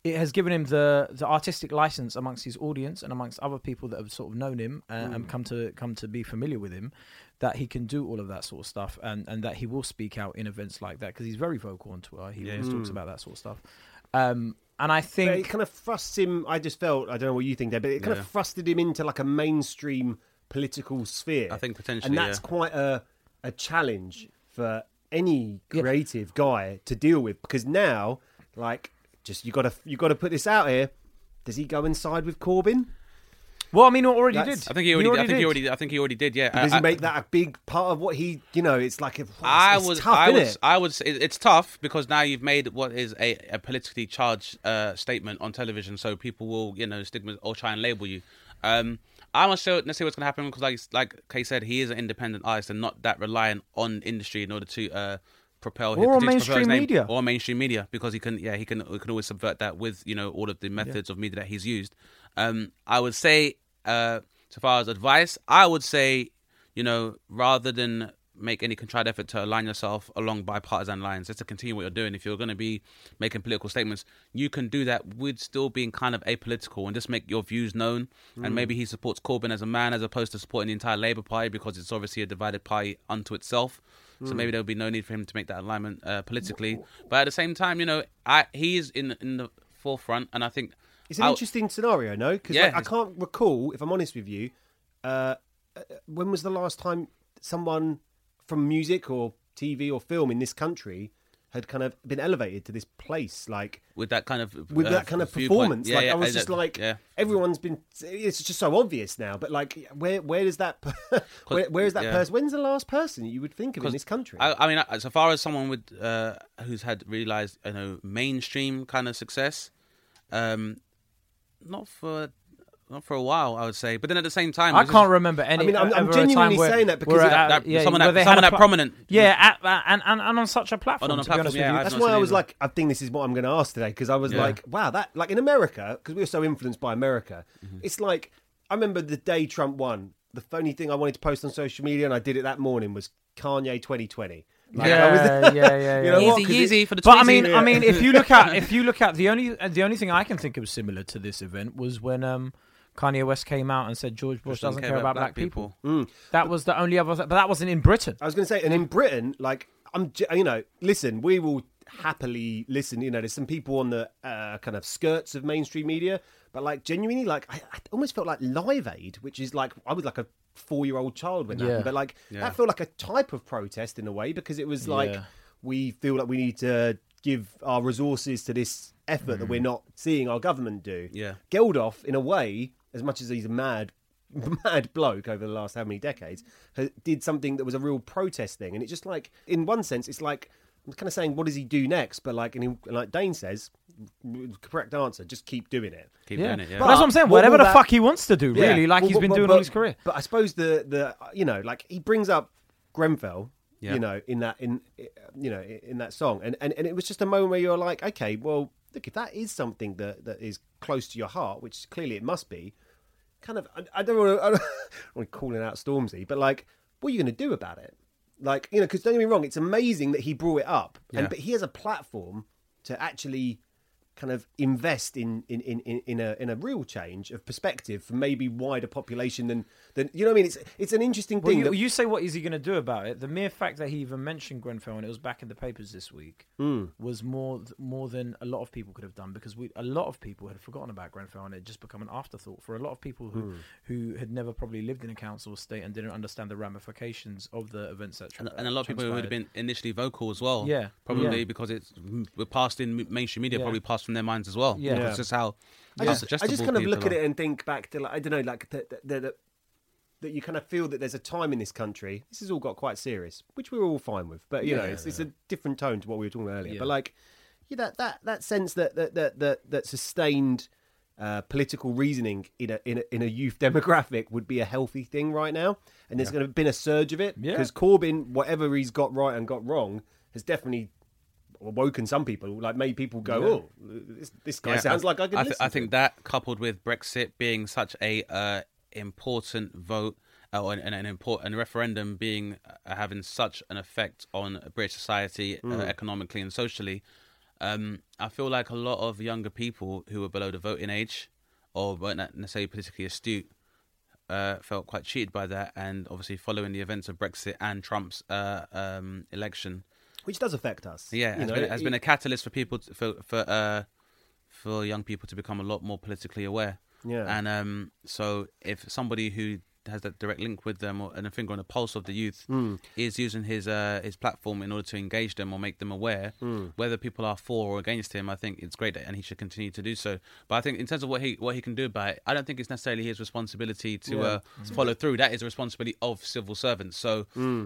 it has given him the the artistic license amongst his audience and amongst other people that have sort of known him uh, and, and come to come to be familiar with him that he can do all of that sort of stuff and and that he will speak out in events like that because he's very vocal on Twitter. He always talks mm. about that sort of stuff. Um, and I but it kind of thrusts him. I just felt. I don't know what you think there, but it kind Yeah. of thrusted him into like a mainstream political sphere. I think potentially, and that's yeah. quite a a challenge for any creative guy to deal with because now, like, just you got to you got to put this out here. Does he go inside with Corbyn? well, I mean, what already That's- did. I think he already. I think did. he already. I think he already did. Yeah. Does I, he make that a big part of what he? You know, it's like a, I it's would. tough, I isn't it? I would. Say it's tough because now you've made what is a, a politically charged uh, statement on television, so people will, you know, stigma or try and label you. Um, I'm not sure necessarily what's going to happen because, like, like Kay said, he is an independent artist and not that reliant on industry in order to uh, propel his Or on to propel his mainstream name. media. or mainstream media because he can. Yeah, he can. He can always subvert that with you know all of the methods of media that he's used. Um, I would say, uh, so far as advice, I would say, you know, rather than make any contrived effort to align yourself along bipartisan lines, just to continue what you're doing. If you're going to be making political statements, you can do that with still being kind of apolitical and just make your views known. And maybe he supports Corbyn as a man as opposed to supporting the entire Labour Party because it's obviously a divided party unto itself. So maybe there'll be no need for him to make that alignment uh, politically. But at the same time, you know, I, he is in in the forefront, and I think It's an I'll- interesting scenario, no? Because Yeah, I can't recall, if I'm honest with you, uh, uh, when was the last time someone from music or TV or film in this country had kind of been elevated to this place, like with that kind of with uh, that kind of performance. Yeah, like yeah, I was just like, yeah. everyone's been. It's just so obvious now. But like, where where does that? where, where is that person? When's the last person you would think of in this country? I, I mean, so far as someone with uh, who's had realized you know mainstream kind of success, um, not for not for a while, I would say. But then at the same time, I can't remember any. I mean, I'm- I'm genuinely time where- saying that because where, of that- uh, yeah, someone that- they had someone a that prominent. Yeah, at, and, and and on such a platform. on a to be honest platform, yeah, with you. That's why I was either. like, I think this is what I'm going to ask today because I was Yeah. like, wow, that like in America because we were so influenced by America. Mm-hmm. It's like I remember the day Trump won. The only thing I wanted to post on social media, and I did it that morning, was Kanye 2020. Like, I was- yeah, yeah, yeah, You know yeah. what? It- easy for the But I tweezy. mean, I mean, if you look at if you look at the only the only thing I can think of similar to this event was when um Kanye West came out and said George Bush Just doesn't care about black people. Mm. That was the only other, but that wasn't in Britain. I was going to say, and in Britain, like I'm, ge- you know, listen, we will happily listen. You know, there's some people on the uh, kind of skirts of mainstream media, but like genuinely, like I, I almost felt like Live Aid, which is like I was like a four year old child when that Yeah. happened, but like Yeah. that felt like a type of protest in a way because it was like Yeah. we feel like we need to give our resources to this effort that we're not seeing our government do. Yeah. Geldof, in a way, as much as he's a mad, mad bloke over the last how many decades, did something that was a real protest thing, and it just like, in one sense, it's like I'm kind of saying, what does he do next? But like, and he, like Dane says, correct answer, just keep doing it. Keep Yeah, doing it. Yeah. but that's what I'm saying. what Whatever will the that- fuck he wants to do, really, Yeah. like Well, he's but- been but- doing but- all his career. But I suppose the the you know like he brings up Grenfell, Yeah. you know, in that in you know in that song, and, and and it was just a moment where you're like, okay, well, look, if that is something that that is close to your heart, which clearly it must be, kind of, I, I don't want to, I don't want to calling out Stormzy, but like, what are you going to do about it? Like, you know, because don't get me wrong, it's amazing that he brought it up, Yeah. and but he has a platform to actually kind of invest in in, in, in in a in a real change of perspective for maybe wider population than than you know what I mean. It's it's an interesting Well, thing. you, that, you say what is he going to do about it? The mere fact that he even mentioned Grenfell and it was back in the papers this week Hmm. was more more than a lot of people could have done because we a lot of people had forgotten about Grenfell and it had just become an afterthought for a lot of people who Hmm. who had never probably lived in a council estate and didn't understand the ramifications of the events that and, and a lot of people who would have been initially vocal as well. Yeah. probably Yeah. because it's we're passed in mainstream media, Yeah. probably passed from their minds as well. Yeah. it's just how. I how just, I just kind of look at it and think back to like I don't know, like that that, that that you kind of feel that there's a time in this country. This has all got quite serious, which we are all fine with. But you know, Yeah. it's, it's a different tone to what we were talking about earlier. Yeah. But like, yeah, that that that sense that that that that, that sustained. Uh, political reasoning in a, in a in a youth demographic would be a healthy thing right now, and there's going to have been a surge of it Yeah. because Corbyn, whatever he's got right and got wrong, has definitely awoken some people, like made people go, "Oh, this, this guy Yeah, sounds like I could." I, th- I think him." that coupled with Brexit being such a uh, important vote uh, and, and an important referendum being uh, having such an effect on British society uh, economically and socially, um, I feel like a lot of younger people who were below the voting age or weren't necessarily politically astute uh, felt quite cheated by that, and obviously following the events of Brexit and Trump's uh, um, election. Which does affect us. Yeah, has, know, been, has it- been a catalyst for people to, for for uh, for young people to become a lot more politically aware. Yeah. and um, so if somebody who has that direct link with them or, and a finger on the pulse of the youth Hmm. is using his uh, his platform in order to engage them or make them aware, whether people are for or against him, I think it's great that, and he should continue to do so. But I think in terms of what he what he can do about it, I don't think it's necessarily his responsibility to uh, follow through. That is a responsibility of civil servants. So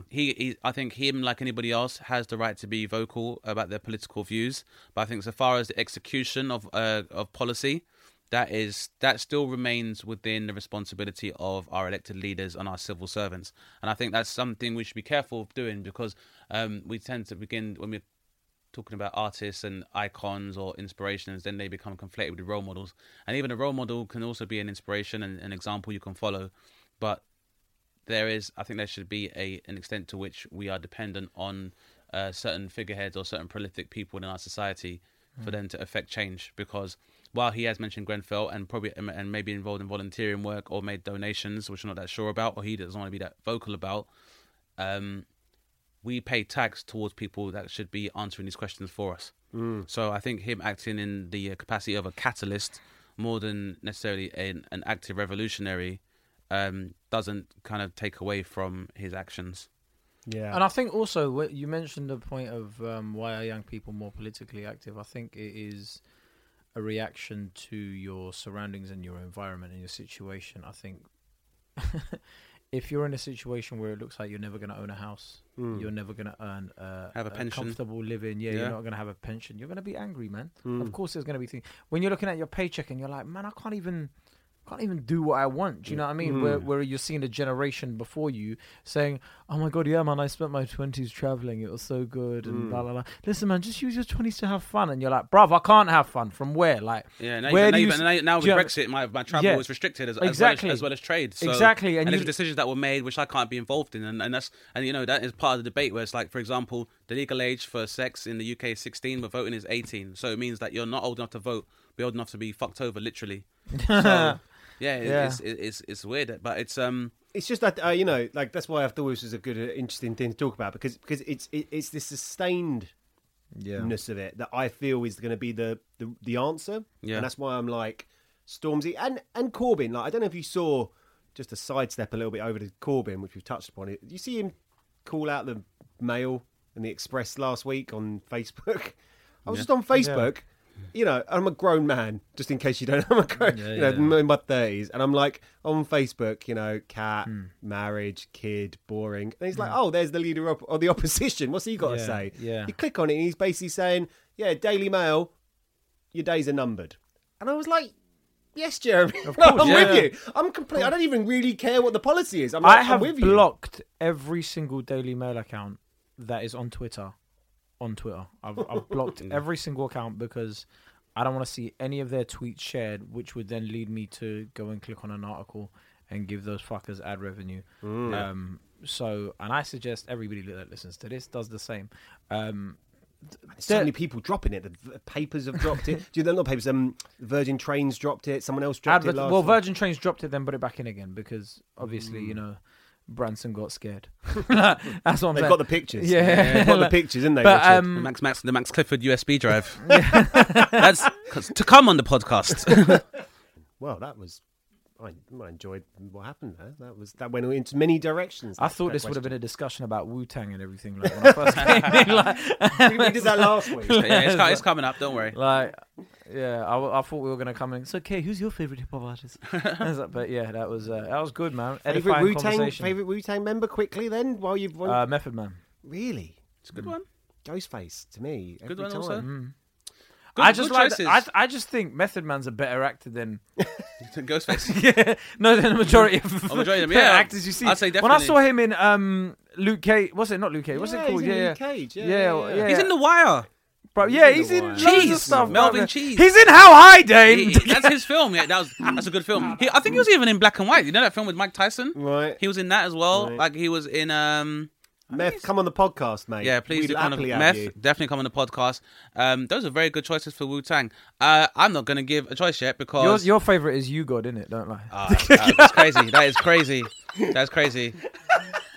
he, he, I think him, like anybody else, has the right to be vocal about their political views. But I think so far as the execution of uh, of policy, that is that still remains within the responsibility of our elected leaders and our civil servants. And I think that's something we should be careful of doing because um, we tend to begin when we're talking about artists and icons or inspirations, then they become conflated with role models. And even a role model can also be an inspiration and an example you can follow. But there is, I think, there should be a an extent to which we are dependent on uh, certain figureheads or certain prolific people in our society for them to affect change. Because while he has mentioned Grenfell and probably and maybe involved in volunteering work or made donations, which I'm not that sure about, or he doesn't want to be that vocal about, um, we pay tax towards people that should be answering these questions for us. So I think him acting in the uh, capacity of a catalyst more than necessarily an, an active revolutionary um, doesn't kind of take away from his actions. yeah, And I think also what you mentioned the point of um, why are young people more politically active. I think it is a reaction to your surroundings and your environment and your situation. I think if you're in a situation where it looks like you're never going to own a house, you're never going to earn uh, Have a pension. comfortable living. Yeah, Yeah. you're not going to have a pension. You're going to be angry, man. Of course, there's going to be things when you're looking at your paycheck and you're like, man, I can't even can't even do what I want. Do you mm. know what I mean? Mm. Where where you're seeing a generation before you saying, "Oh my god, yeah, man, I spent my twenties traveling. It was so good." And mm. blah blah blah. Listen, man, just use your twenties to have fun. And you're like, "Bruv, I can't have fun. From where? Like, Yeah, now, where even, do now, you now, now with you Brexit, my, my travel Yeah. was restricted as, Exactly. as, well as, as well as trade. So, Exactly, and and, there's decisions that were made which I can't be involved in, and, and that's and you know that is part of the debate where it's like, for example, the legal age for sex in the UK is 16, but voting is 18. So it means that you're not old enough to vote, but old enough to be fucked over, literally. So yeah, it, Yeah. It's, it, it's it's weird, but it's um It's just that uh, you know, like that's why I thought this was a good, uh, interesting thing to talk about because because it's it, it's this sustainedness of it that I feel is going to be the, the the answer. Yeah. and that's why I'm like Stormzy and and Corbyn. Like I don't know if you saw just a sidestep a little bit over to Corbyn, which we've touched upon. It. You see him call out the Mail and the Express last week on Facebook? I was just on Facebook. You know, I'm a grown man. Just in case you don't know, I'm a grown, you know, I'm in my thirties, and I'm like on Facebook. You know, cat, Hmm. marriage, kid, boring. And he's like, "Oh, there's the leader of, of the opposition. What's he got to say?" yeah. You click on it, and he's basically saying, "Yeah, Daily Mail, your days are numbered." And I was like, "Yes, Jeremy, of course, I'm yeah. with you. I'm complete. I don't even really care what the policy is. I'm, I like, have I'm with you." blocked every single Daily Mail account that is on Twitter. On Twitter, I've, I've blocked every single account because I don't want to see any of their tweets shared, which would then lead me to go and click on an article and give those fuckers ad revenue. Um, so, and I suggest everybody that listens to this does the same. Um, There's so many people dropping it. The papers have dropped it. Do you know not papers? Um, Virgin Trains dropped it. Someone else dropped advert- it well. Virgin Trains dropped it, then put it back in again because obviously, you know, Branson got scared. That's what I'm They've saying. got the pictures. Yeah. they've got the pictures, didn't they? But Richard? the um, Max Max the Max Clifford USB drive. That's to come on the podcast. well, that was. I, I enjoyed what happened there. That was that went into many directions. I that- thought that this would have question. been a discussion about Wu Tang and everything. Like when I first came in, like, we did that last week. yeah, it's, co- it's coming up. Don't worry. like, yeah, I thought we were gonna come in. It's okay. Who's your favorite hip hop artist? Like, but yeah, that was uh, that was good, man. Favorite Edifying Wu Tang, conversation. favorite Wu Tang member quickly. Then while you've Uh, Method Man. really It's a good one. Ghostface to me. Every Good one time. also. Mm. Good, I just good like. choices. I I just think Method Man's a better actor than Ghostface. yeah, no, than the majority of Oh, majority of them, better yeah. actors you see. I'd say When I definitely. saw him in um Luke Cage, what's it? Not Luke Cage. What's Yeah, it called? he's in yeah, Luke Cage, yeah, yeah, yeah, yeah, yeah. He's in The Wire. Bro, yeah, in he's in Wire. loads of Cheese, stuff. Melvin bro. Cheese. He's in How High, Dame. He- that's his film. Yeah, that was that's a good film. He, I think he was even in black and white. You know that film with Mike Tyson? Right. He was in that as well. Right. Like he was in um Meth, come on the podcast, mate. yeah, please We'd do kind of happily have meth. you. Definitely come on the podcast. Um, those are very good choices for Wu Tang. Uh, I'm not gonna give a choice yet Your, because your favorite is You God, isn't it? Don't lie. Ah, that- that's crazy. That is crazy. That's crazy.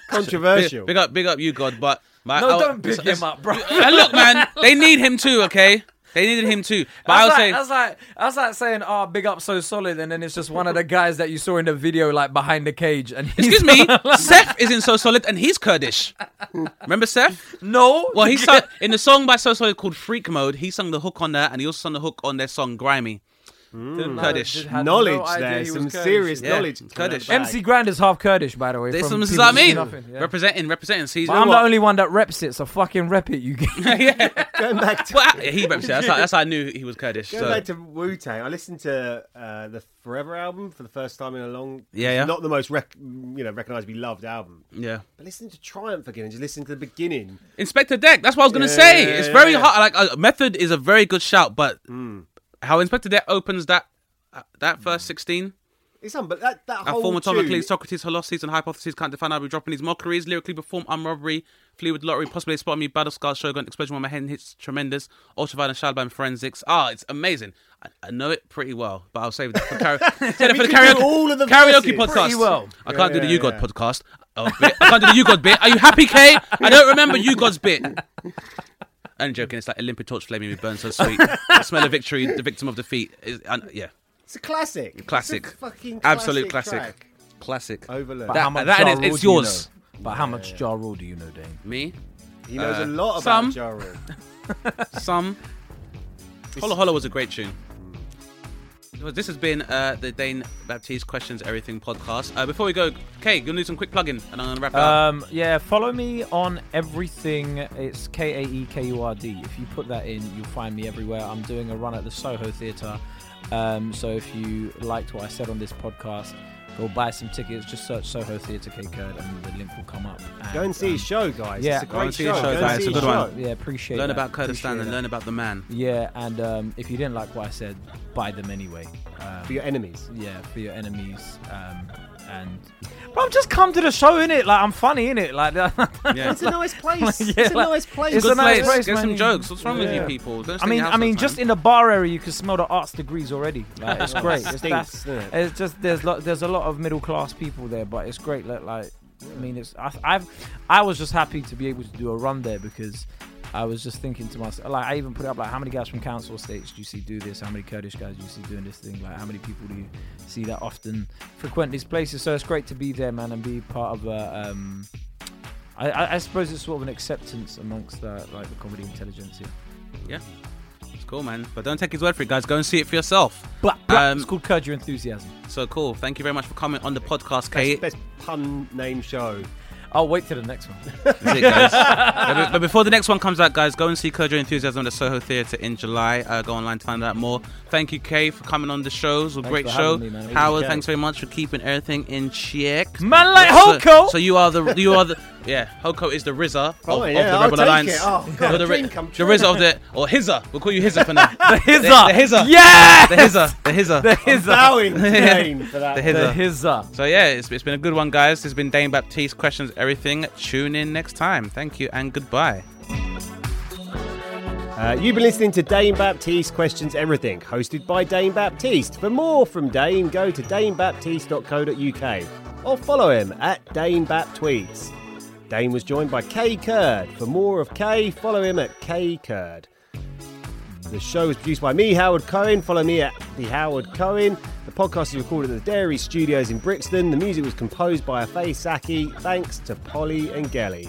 Controversial. Big, big up, big up you, God. But my, no, I- don't big him up, bro. And look, man, they need him too. Okay, they needed him too. But I would like, say that's like that's like saying, "Oh, big up, so solid," and then it's just one of the guys that you saw in the video, like behind the cage. And Excuse me, Seth is in So Solid and he's Kurdish. Remember Seth? no, Well, he sung in the song by So Solid called Freak Mode. He sung the hook on that, and he also sung the hook on their song Grimy. Kurdish. Had knowledge no there, some Kurdish. serious Yeah, knowledge. Kurdish. MC Grand is half Kurdish, by the way. This from is people what I mean. nothing, yeah. Representing, representing. See, But I'm the only one that reps it, so fucking rep it, you. yeah. Going back to Well, I- he reps it. That's how, that's how I knew he was Kurdish. Going So. back to Wu Tang, I listened to uh, the Forever album for the first time in a long. Yeah, yeah. Not the most rec- you know recognisably loved album, Yeah. but listening to Triumph again and just listening to the beginning. Inspector Deck. That's what I was gonna Yeah, say. yeah, It's yeah, very yeah. hard. Like uh, Method is a very good shout, but how Inspector Deck opens that uh, that first sixteen. It's on, but that that whole form atomically, tune, Socrates, Holocrates, and Hypotheses can't define. I'll be dropping these mockeries. Lyrically perform armed robbery, flee with lottery, possibly spot me, battle scars, Shogun, explosion when my head hits tremendous, ultraviolet Shadowban forensics. Ah, it's amazing. I, I know it pretty well, but I'll save that for, karaoke. it for the karaoke, all of the karaoke podcast. Well. I can't do the Yeah, You God podcast. Oh, bit. I can't do the You God bit. Are you happy, Kay? I don't remember You God's bit. I'm joking. It's like Olympic torch flaming me burn so sweet. the smell of victory, the victim of defeat. Is, and, yeah, It's a classic. It's a classic, fucking absolute classic. classic, track. classic. Overlooked. But That- how much that Ja is- Rule it's do you yours. know? But how much Ja Rule do you know, Dane? Me, he knows uh, a lot about some. Ja Rule. some. Holla Holla was a great tune. This has been uh, the Dane Baptiste Questions Everything podcast. Uh, before we go, Kay, gonna need some quick plugging, and I'm gonna wrap it up. Um, yeah, follow me on everything. It's K A E K U R D. If you put that in, you'll find me everywhere. I'm doing a run at the Soho Theatre. Um, so if you liked what I said on this podcast, go buy some tickets. Just search Soho Theatre K Kurd and the link will come up. Go and see um, his show, guys. yeah. it's a Go great and see his show. show, Go guys. It's a his good one. Yeah, appreciate it. learn that. about Kurdistan Appreciate and that. learn about the man. Yeah, and um, if you didn't like what I said, buy them anyway. Um, For your enemies. yeah, for your enemies. Um, and bro, just come to the show in it. Like I'm funny in it. Like Yeah. It's a nice place. Yeah, it's a like- nice place. it's a nice place. place, Get man. some jokes. What's wrong with you people? Don't I mean, I mean, just time. in the bar area, you can smell the arts degrees already. Like, it's great. It's, Stinks, that's- it's just there's lo- there's a lot of middle class people there, but it's great. That like, I mean, it's I, I've I was just happy to be able to do a run there because I was just thinking to myself, like, I even put it up like, how many guys from council estates do you see do this? How many Kurdish guys do you see doing this thing? Like, how many people do you see that often frequent these places? So it's great to be there, man, and be part of a. Um, I, I, I suppose it's sort of an acceptance amongst like the comedy intelligentsia. yeah, it's cool, man. But don't take his word for it, guys. Go and see it for yourself. But, but Um, it's called Curd Your Enthusiasm. So cool. Thank you very much for coming on the podcast, Kay. Best, best pun name show. I'll wait till the next one. That's it, guys. but, but before the next one comes out, guys, go and see Curd Enthusiasm at the Soho Theatre in July. Uh, go online to find out more. Thank you, Kay, for coming on the shows. It was a great for show. me, man. Howard, thanks very much for keeping everything in check. Man like So- Hoko. So, you are the you are the yeah. Hoko is the RZA of, Oh, of yeah, the I'll Rebel take Alliance. it. Oh, God, You're the, dream Ri- come the true. RZA of the or Hizza. We'll call you Hizza for now. The Hizza. The, the Hizza. Yeah. The Hizza. The Hizza. The Hizza. Bowing Dane for that. The. Hizza. The Hizza. So yeah, it's, it's been a good one, guys. This has been Dane Baptiste. Questions everything. Tune in next time. Thank you and goodbye. Uh, you've been listening to Dane Baptiste Questions Everything, hosted by Dane Baptiste. For more from Dane, go to danebaptiste.co.uk or follow him at Dane Baptweets. Dane was joined by Kae Kurd. For more of Kae, follow him at Kae Kurd. The show is produced by me, Howard Cohen. Follow me at the Howard Cohen. The podcast is recorded at the Dairy Studios in Brixton. The music was composed by Afe Saki. Thanks to Polly and Gelly.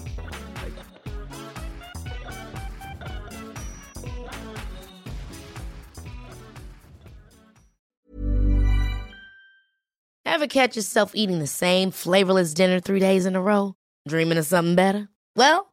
Ever catch yourself eating the same flavorless dinner three days in a row? Dreaming of something better? Well,